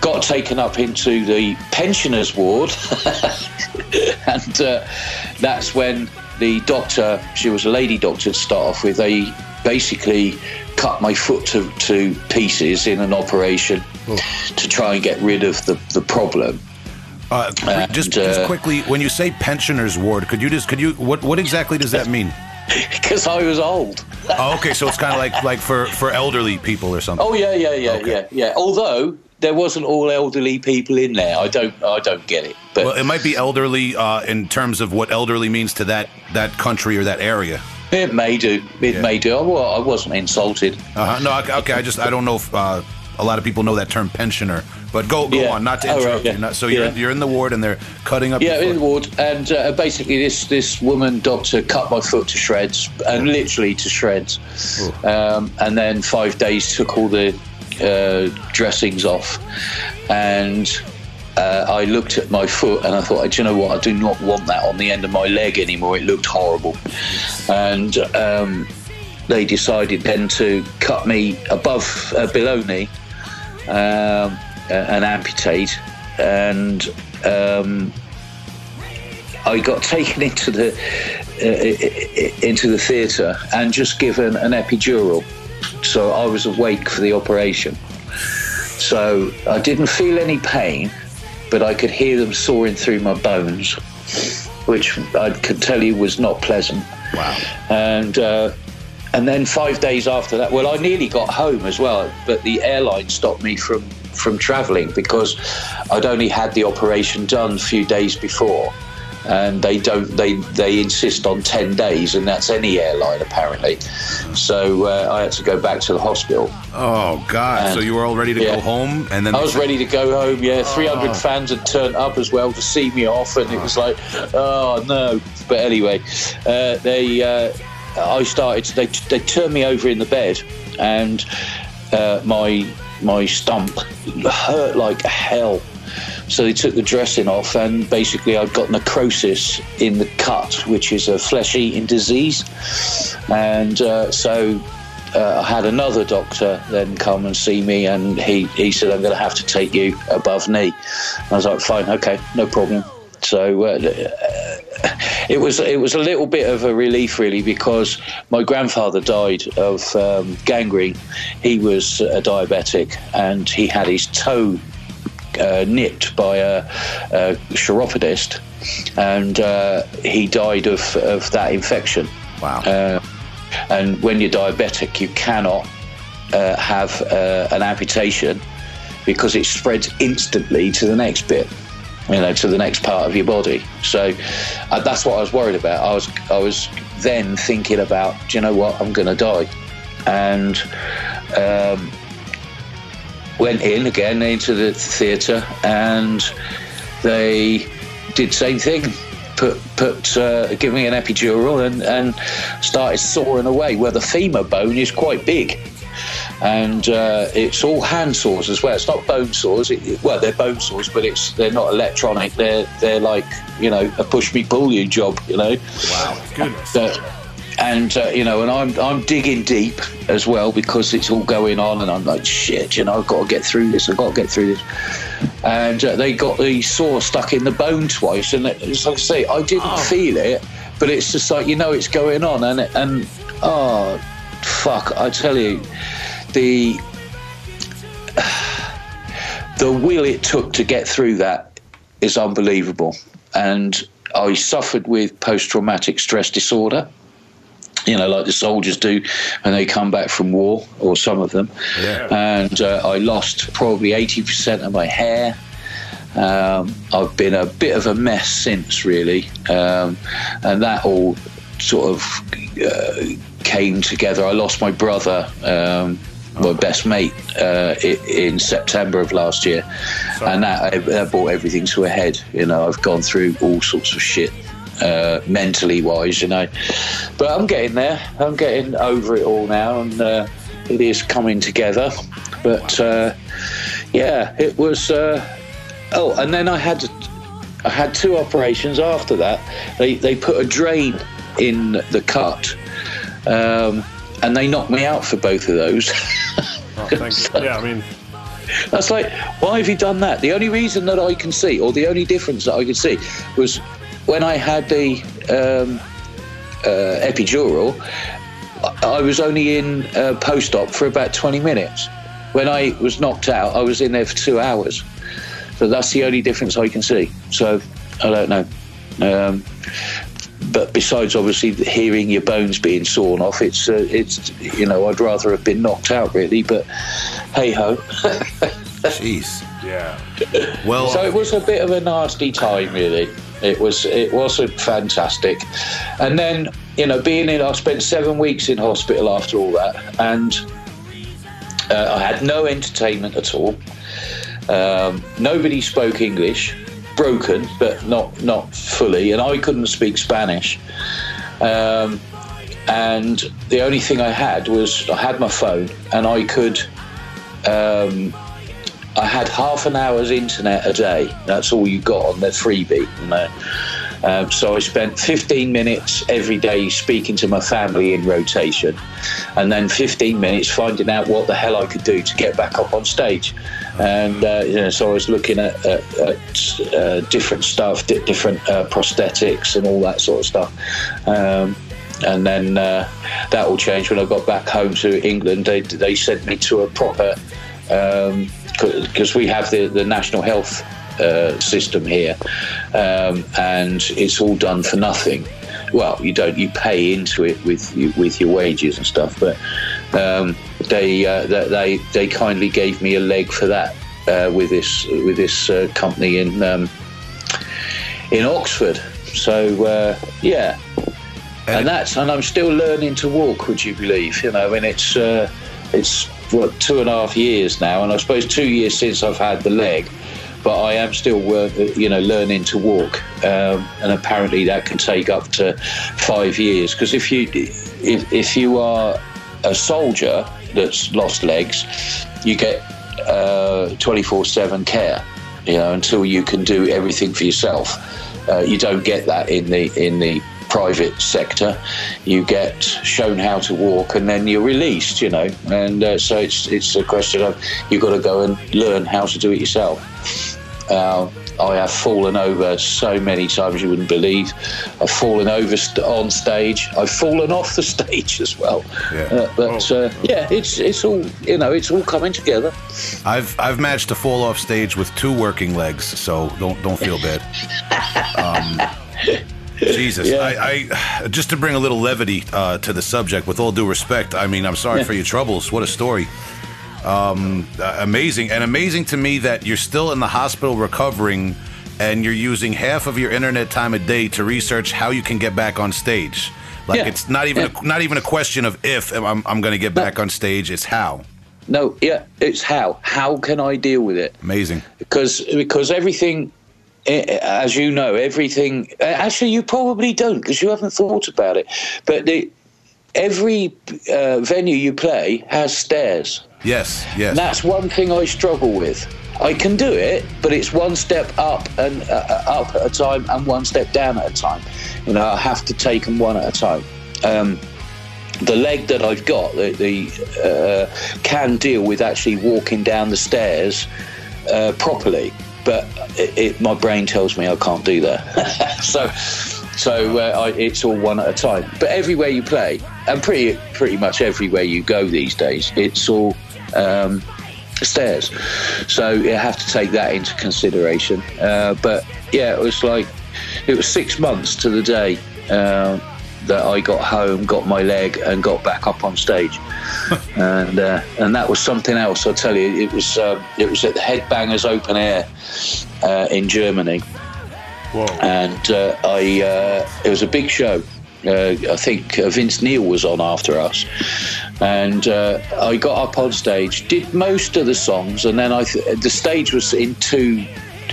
Got taken up into the pensioners ward, and uh, that's when the doctor, she was a lady doctor to start off with, they basically cut my foot to, to pieces in an operation to try and get rid of the, the problem. Uh, And, just, just uh, quickly, when you say pensioners ward, could you just could you what what exactly does that mean? Because I was old. Oh, okay, so it's kind of like like for for elderly people or something. Oh yeah, yeah, yeah, Okay. yeah, yeah. Although there wasn't all elderly people in there, I don't, I don't get it. But Well, it might be elderly uh, in terms of what elderly means to that that country or that area. It may do, it Yeah. may do. I, I wasn't insulted. Uh-huh. No, okay, okay, I just I don't know if uh, a lot of people know that term pensioner, but go go Yeah. on, not to Oh, right, interrupt yeah. you. Not, so you're Yeah. you're in the ward and they're cutting up. Yeah, your in the ward, and uh, basically this this woman doctor cut my foot to shreds, and literally to shreds. Um, and then five days took all the uh, dressings off, and uh, I looked at my foot and I thought, do you know what? I do not want that on the end of my leg anymore. It looked horrible, and. Um, they decided then to cut me above, uh, below knee, um, and amputate, and um, I got taken into the uh, into the theatre and just given an epidural. So I was awake for the operation. So I didn't feel any pain, but I could hear them soaring through my bones, which I could tell you was not pleasant. Wow. And uh, and then five days after that, well, I nearly got home as well, but the airline stopped me from from travelling because I'd only had the operation done a few days before, and they don't they they insist on ten days, and that's any airline apparently. So uh, I had to go back to the hospital. Oh God! so you were all ready to yeah. go home, and then I was said- ready to go home. Yeah, 300 Oh. fans had turned up as well to see me off, and it was like, oh no. But anyway, uh, they, uh, I started. They they turned me over in the bed, and uh, my my stump hurt like hell. So they took the dressing off, and basically I'd got necrosis in the cut, which is a flesh-eating disease, and uh, so uh, I had another doctor then come and see me, and he, he said, I'm going to have to take you above knee. I was like, fine, okay, no problem. So uh, it was it was a little bit of a relief, really, because my grandfather died of um, gangrene. He was a diabetic, and he had his toe uh, nipped by a, a chiropodist, and uh, he died of, of that infection. Wow. Uh, and when you're diabetic, you cannot uh, have uh, an amputation because it spreads instantly to the next bit, you know, to the next part of your body. So uh, that's what I was worried about. I was I was then thinking about, do you know what, I'm going to die, and um, went in again into the theatre, and they did same thing. Put put uh, give me an epidural and and started sawing away. Where the femur bone is quite big, and uh, it's all hand saws as well. It's not bone saws. It, well, they're bone saws, but it's they're not electronic. They're they're like you know a push me pull you job. You know. wow. Goodness. And uh, you know, and I'm I'm digging deep as well because it's all going on, and I'm like, shit, you know, I've got to get through this. I've got to get through this. And uh, they got the saw stuck in the bone twice, and it- it's like I say, I didn't feel it, but it's just like you know, it's going on, and and oh, fuck, I tell you, the the will it took to get through that is unbelievable. And I suffered with post traumatic stress disorder, you know, like the soldiers do when they come back from war, or some of them. Yeah. And uh, I lost probably 80% of my hair. Um, I've been a bit of a mess since, really. Um, and that all sort of uh, came together. I lost my brother, um, my best mate, uh, in September of last year. And that, that brought everything to a head. You know, I've gone through all sorts of shit. Uh, mentally wise, you know, but I'm getting there. I'm getting over it all now, and uh, it is coming together. But uh, yeah, it was. Uh, oh, and then I had I had two operations after that. They they put a drain in the cut, um, and they knocked me out for both of those. Oh. Yeah, I mean, That's like, why have you done that? The only reason that I can see, or the only difference that I could see, was when I had the um, uh, epidural. I- I was only in uh, post-op for about 20 minutes. When I was knocked out, I was in there for two hours. So that's the only difference I can see. So I don't know. Um, but besides, obviously, hearing your bones being sawn off, it's uh, it's you know I'd rather have been knocked out really. But hey ho. Jeez. yeah. Well, So it was a bit of a nasty time, really. It was it wasn't fantastic, and then you know being in, I spent seven weeks in hospital after all that, and uh, I had no entertainment at all. Um, nobody spoke English, broken, but not not fully, and I couldn't speak Spanish. Um, and the only thing I had was I had my phone, and I could. Um, I had half an hour's internet a day. That's all you got on the freebie. Know? um, so I spent 15 minutes every day speaking to my family in rotation, and then 15 minutes finding out what the hell I could do to get back up on stage. And uh, you know, so I was looking at, at, at uh, different stuff, di- different uh, prosthetics, and all that sort of stuff. Um, and then uh, that all changed when I got back home to England. They, they sent me to a proper because we have the, the national health uh, system here, um, and it's all done for nothing. Well, you don't you pay into it with with your wages and stuff, but um, they, uh, they they they kindly gave me a leg for that uh, with this with this uh, company in um, in Oxford. So uh, yeah, and that's and I'm still learning to walk. Would you believe? You know, and it's uh, it's what two and a half years now, and I suppose two years since I've had the leg. But I am still, uh, you know, learning to walk, um, and apparently that can take up to five years. Because if you if, if you are a soldier that's lost legs, you get twenty four seven care, you know, until you can do everything for yourself. Uh, you don't get that in the in the private sector. You get shown how to walk, and then you're released. You know, and uh, so it's it's a question of you've got to go and learn how to do it yourself. Uh, I have fallen over so many times you wouldn't believe. I've fallen over st- on stage. I've fallen off the stage as well. Yeah. Uh, but uh, yeah, it's it's all you know. It's all coming together. I've I've managed to fall off stage with two working legs, so don't don't feel bad. Um, Jesus, Yeah. I, I just to bring a little levity uh, to the subject. With all due respect, I mean, I'm sorry Yeah. for your troubles. What a story. Um, uh, amazing and amazing to me that you're still in the hospital recovering, and you're using half of your internet time a day to research how you can get back on stage. Like Yeah. it's not even a, not even a question of if I'm, I'm going to get back on stage. It's how. No, yeah, it's how. How can I deal with it? Amazing. because because everything as you know everything eh, actually you probably don't because you haven't thought about it. But the, every uh, venue you play has stairs. Yes. Yes. and that's one thing i struggle with. I can do it but it's one step up and uh, up at a time and one step down at a time. You know i have to take them one at a time. Um, the leg that I've got, the, the uh, can deal with actually walking down the stairs uh, properly, but it, it, my brain tells me I can't do that. so, so uh, I, it's all one at a time. But everywhere you play, and pretty pretty much everywhere you go these days, it's all. Um, stairs so you have to take that into consideration uh, but yeah it was like it was six months to the day uh, that I got home, got my leg, and got back up on stage, and uh, and that was something else. I tell you, it was uh, it was at the Headbangers Open Air uh, in Germany, Whoa. and uh, I uh, it was a big show. Uh, I think uh, Vince Neil was on after us, and uh, I got up on stage, did most of the songs, and then I th- the stage was in two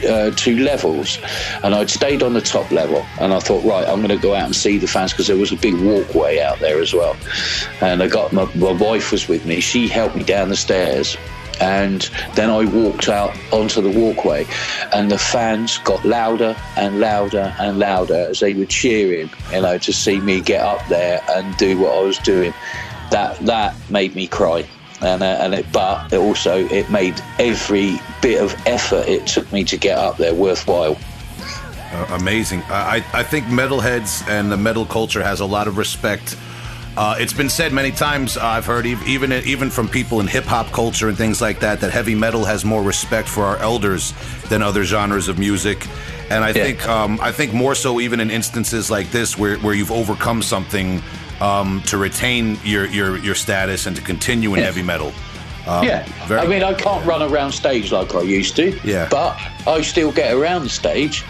uh, two levels, and I'd stayed on the top level, and I thought, right, I'm going to go out and see the fans because there was a big walkway out there as well, and I got my, my wife was with me. She helped me down the stairs, And then I walked out onto the walkway, and the fans got louder and louder and louder as they were cheering, you know, to see me get up there and do what I was doing. That that made me cry, and uh, and it, but it also it made every bit of effort it took me to get up there worthwhile. Uh, amazing. I, I think metalheads and the metal culture has a lot of respect. Uh, it's been said many times. Uh, I've heard even even from people in hip hop culture and things like that that heavy metal has more respect for our elders than other genres of music. And I Yeah. think um, I think more so even in instances like this where, where you've overcome something um, to retain your, your your status and to continue in Yeah. heavy metal. Um, yeah, very- I mean, I can't run around stage like I used to. Yeah. but I still get around the stage.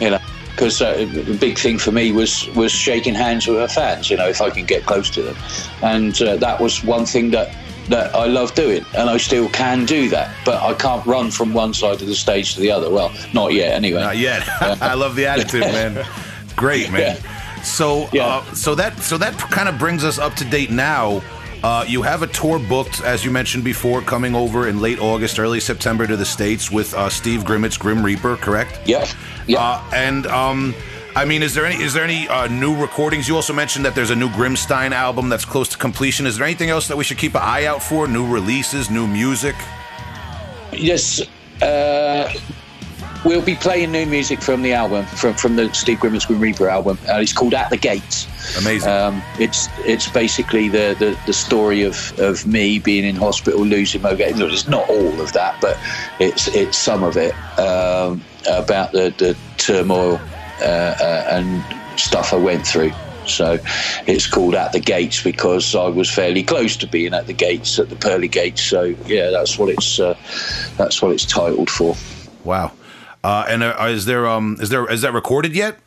you know, because uh, the big thing for me was was shaking hands with our fans. You know, if I can get close to them, and uh, that was one thing that. That I love doing, and I still can do that, but I can't run from one side of the stage to the other. Well, not yet, anyway. Not yet. I love the attitude, man. Great, man. So, Yeah. uh, so that so that kind of brings us up to date now. Uh, you have a tour booked, as you mentioned before, coming over in late August, early September to the states with uh, Steve Grimmett's Grim Reaper, correct? Yes. Yep. Uh, and um, I mean, is there any is there any uh, new recordings? You also mentioned that there's a new Grimmstine album that's close to completion. Is there anything else that we should keep an eye out for? New releases, new music? Yes, uh, we'll be playing new music from the album, from from the Steve Grimmett's Grim Reaper album. Uh, it's called At the Gates. Amazing. Um, it's it's basically the, the, the story of, of me being in hospital, losing my game. It's not all of that, but it's it's some of it um, about the the turmoil uh, uh, and stuff I went through. So it's called At the Gates because I was fairly close to being at the gates, at the pearly gates. So yeah, that's what it's uh, that's what it's titled for. Wow. Uh, and uh, is there um is there is that recorded yet?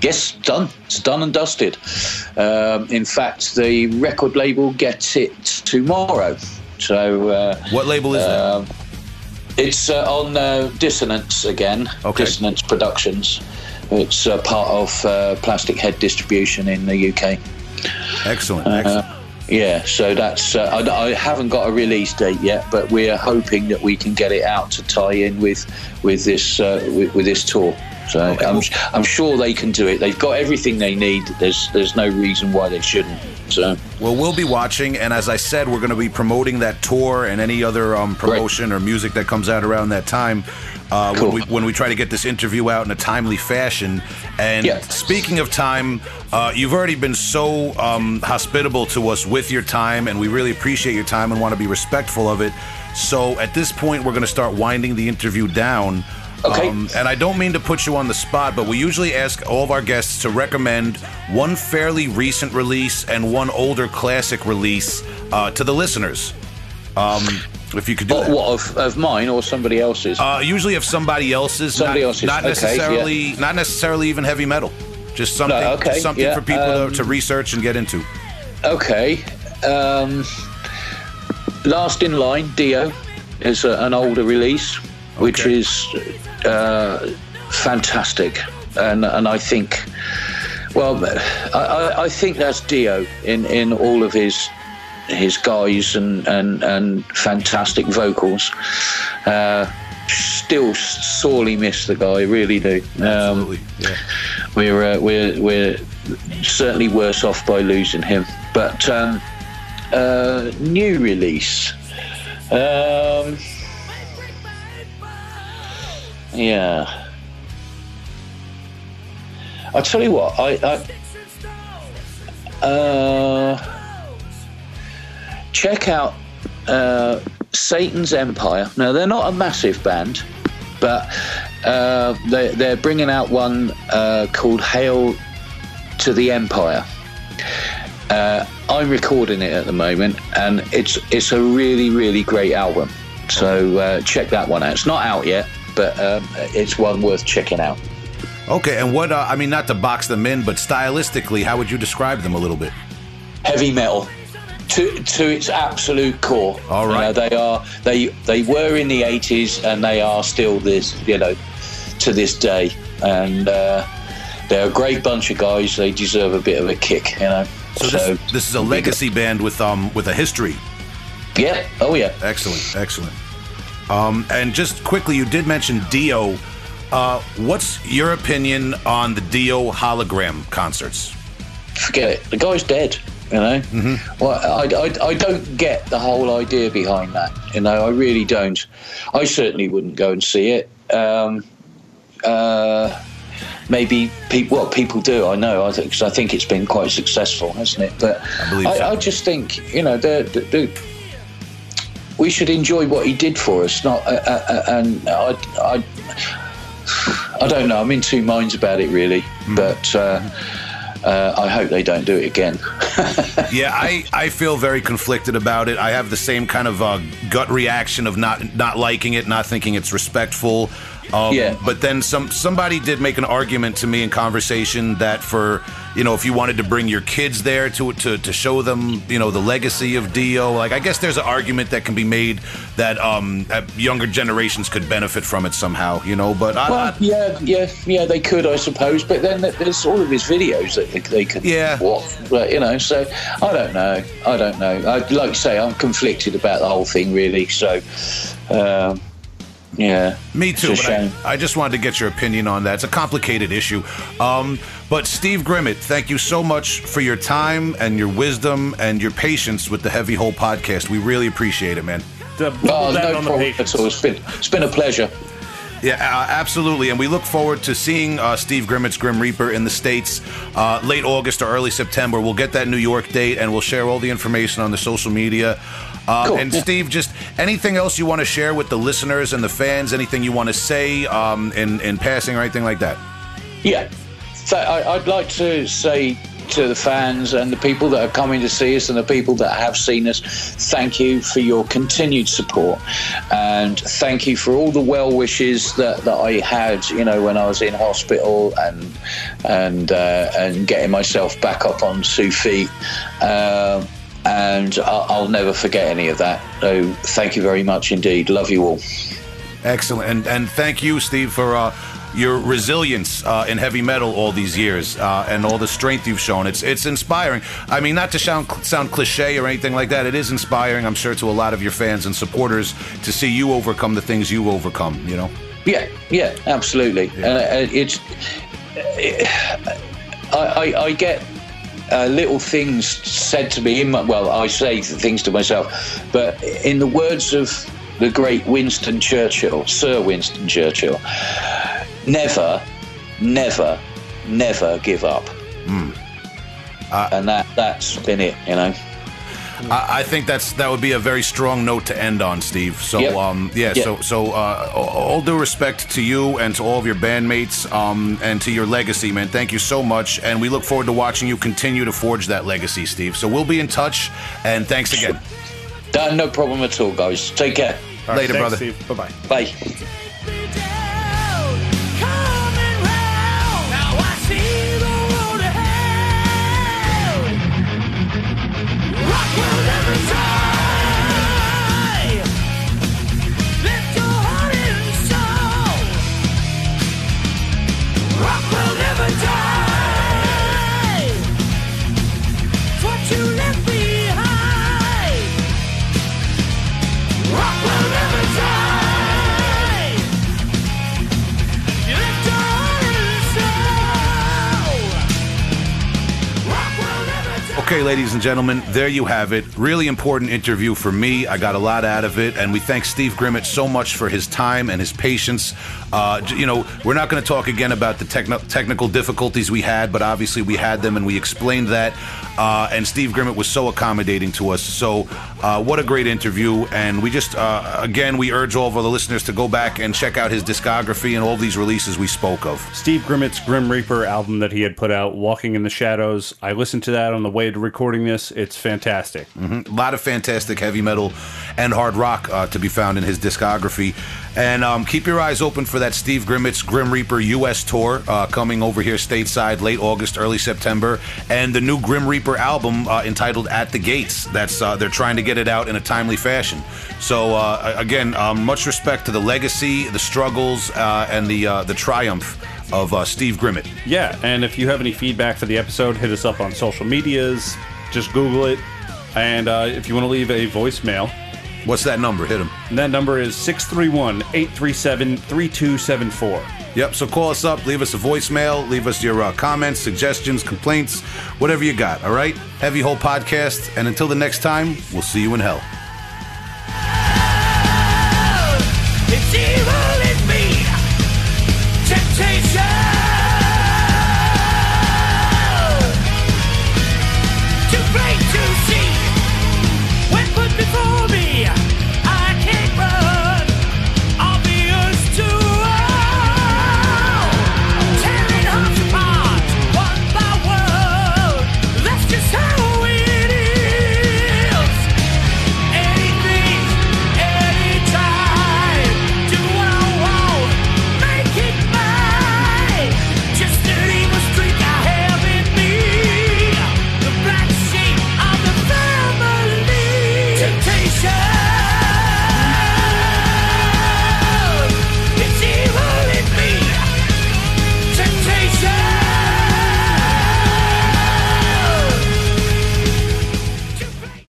Yes, done. It's done and dusted. Um, in fact, the record label gets it tomorrow. So uh, What label is that? um, it's uh, on uh, Dissonance again. Okay. Dissonance Productions. It's uh, part of uh, Plastic Head Distribution in the UK. Excellent. Uh, excellent. Yeah, so that's. Uh, I, I haven't got a release date yet, but we're hoping that we can get it out to tie in with with this uh, with, with this tour. So I'm, I'm sure they can do it. They've got everything they need. There's there's no reason why they shouldn't. So Well, we'll be watching, and as I said, we're going to be promoting that tour and any other um, promotion or music that comes out around that time. Uh, Cool. when, we, when we try to get this interview out in a timely fashion. And Yeah. speaking of time, uh, you've already been so um, hospitable to us with your time, and we really appreciate your time and want to be respectful of it. So at this point, we're going to start winding the interview down. Okay. and I don't mean to put you on the spot, but we usually ask all of our guests to recommend one fairly recent release and one older classic release uh, to the listeners. Um, if you could do what, that. what of, of mine or somebody else's? Uh, usually of somebody else's, Somebody not, else's, not okay, necessarily, not necessarily even heavy metal. Just something, No, okay, something yeah, for people um, to, to research and get into. Okay. Um, Last in Line, Dio, is a, an older release, which is uh, fantastic. And, and I think, well, I, I, I think that's Dio in, in all of his his guys and, and, and fantastic vocals. Uh, still sorely miss the guy, really do. Um, yeah. we're uh, we're we're certainly worse off by losing him. But um, uh, new release, um, yeah. I tell you what, I, I uh, check out uh, Satan's Empire. Now they're not a massive band, but uh, they, they're bringing out one uh, called Hail to the Empire. Uh, I'm recording it at the moment, and it's it's a really really great album. So uh, check that one out. It's not out yet, but um, it's one worth checking out. Okay, and what? Uh, I mean, not to box them in, but stylistically, how would you describe them a little bit? heavy metal to to its absolute core. All right. You know, they are they they were in the eighties and they are still this you know to this day and uh, they're a great bunch of guys. They deserve a bit of a kick, you know. So this, this is a legacy band with um with a history. Yeah. Oh yeah. Excellent, excellent. Um, and just quickly, you did mention Dio. Uh, what's your opinion on the Dio hologram concerts? Forget it. The guy's dead. You know. Mm-hmm. Well, I, I, I don't get the whole idea behind that. You know, I really don't. I certainly wouldn't go and see it. Um, uh, maybe people, well, people do. I know. I think because I think it's been quite successful, hasn't it? But I I, so. I just think you know the, the, the we should enjoy what he did for us. Not uh, uh, uh, and I, I I don't know. I'm in two minds about it really, but. Uh, uh, I hope they don't do it again. yeah, I, I feel very conflicted about it. I have the same kind of uh, gut reaction of not not liking it, not thinking it's respectful. Um, Yeah. But then some somebody did make an argument to me in conversation that for you know if you wanted to bring your kids there to to to show them you know the legacy of Dio, like I guess there's an argument that can be made that um that younger generations could benefit from it somehow, you know. But I, Well, I, yeah, yeah, yeah, they could, I suppose. But then there's all of his videos that they, they could Yeah. watch. But you know, so I don't know. I don't know. I, like you say, I'm conflicted about the whole thing, really. So, um, yeah, Me too. It's a But I. I just wanted to get your opinion on that. It's a complicated issue. Um, but Steve Grimmett, thank you so much for your time and your wisdom and your patience with the Heavy Hole podcast. We really appreciate it, man. Double Oh, no on problem patience. at all. It's been, it's been a pleasure. Yeah, uh, absolutely. And we look forward to seeing uh, Steve Grimmett's Grim Reaper in the States uh, late August or early September. We'll get that New York date and we'll share all the information on the social media. Uh, Cool, And yeah. Steve, just anything else you want to share with the listeners and the fans? Anything you want to say um, in, in passing or anything like that? Yeah. So I, I'd like to say to the fans and the people that are coming to see us and the people that have seen us, thank you for your continued support. And thank you for all the well wishes that, that I had, you know, when I was in hospital and and uh, and getting myself back up on two feet. Um, and I'll, I'll never forget any of that. So thank you very much indeed. Love you all. Excellent, and and thank you, Steve, for uh, your resilience uh, in heavy metal all these years uh, and all the strength you've shown. It's it's inspiring. I mean, not to sound sound cliche or anything like that. It is inspiring, I'm sure, to a lot of your fans and supporters to see you overcome the things you overcome. You know. Yeah, yeah, absolutely. And uh, it's, I, I, I get uh, little things said to me in my, well, I say things to myself, but in the words of the great Winston Churchill, Sir Winston Churchill, never, never, never give up. and that that's been it, you know. I, I think that's that would be a very strong note to end on, Steve. So, Yep. um, yeah. Yep. So, so uh, all due respect to you and to all of your bandmates, um, and to your legacy, man. Thank you so much, and we look forward to watching you continue to forge that legacy, Steve. So we'll be in touch, and thanks again. No problem at all, guys. Take care. All right, Later, thanks, brother. Steve. Bye bye. Bye. Ladies and gentlemen, there you have it. Really important interview for me. I got a lot out of it, and we thank Steve Grimmett so much for his time and his patience. Uh, you know, we're not going to talk again about the techno- technical difficulties we had, but obviously we had them, and we explained that. Uh, and Steve Grimmett was so accommodating to us. So, uh, what a great interview! And we just, uh, again, we urge all of the listeners to go back and check out his discography and all these releases we spoke of. Steve Grimmett's Grim Reaper album that he had put out, Walking in the Shadows. I listened to that on the way to recording this. It's fantastic. A lot of fantastic heavy metal and hard rock uh, to be found in his discography. And um, keep your eyes open for that Steve Grimmett's Grim Reaper U.S. tour uh, coming over here stateside late August, early September, and the new Grim Reaper album uh, entitled "At the Gates." That's uh, they're trying to get it out in a timely fashion. So uh, again, um, much respect to the legacy, the struggles, uh, and the uh, the triumph of Steve Grimmett. Yeah, and if you have any feedback for the episode, hit us up on social medias. Just Google it. And if you want to leave a voicemail, What's that number? Hit him. And that number is 631 837 3274. Yep. So call us up, leave us a voicemail, leave us your uh, comments, suggestions, complaints, whatever you got. All right. Heavy Hole Podcast. And until the next time, we'll see you in hell.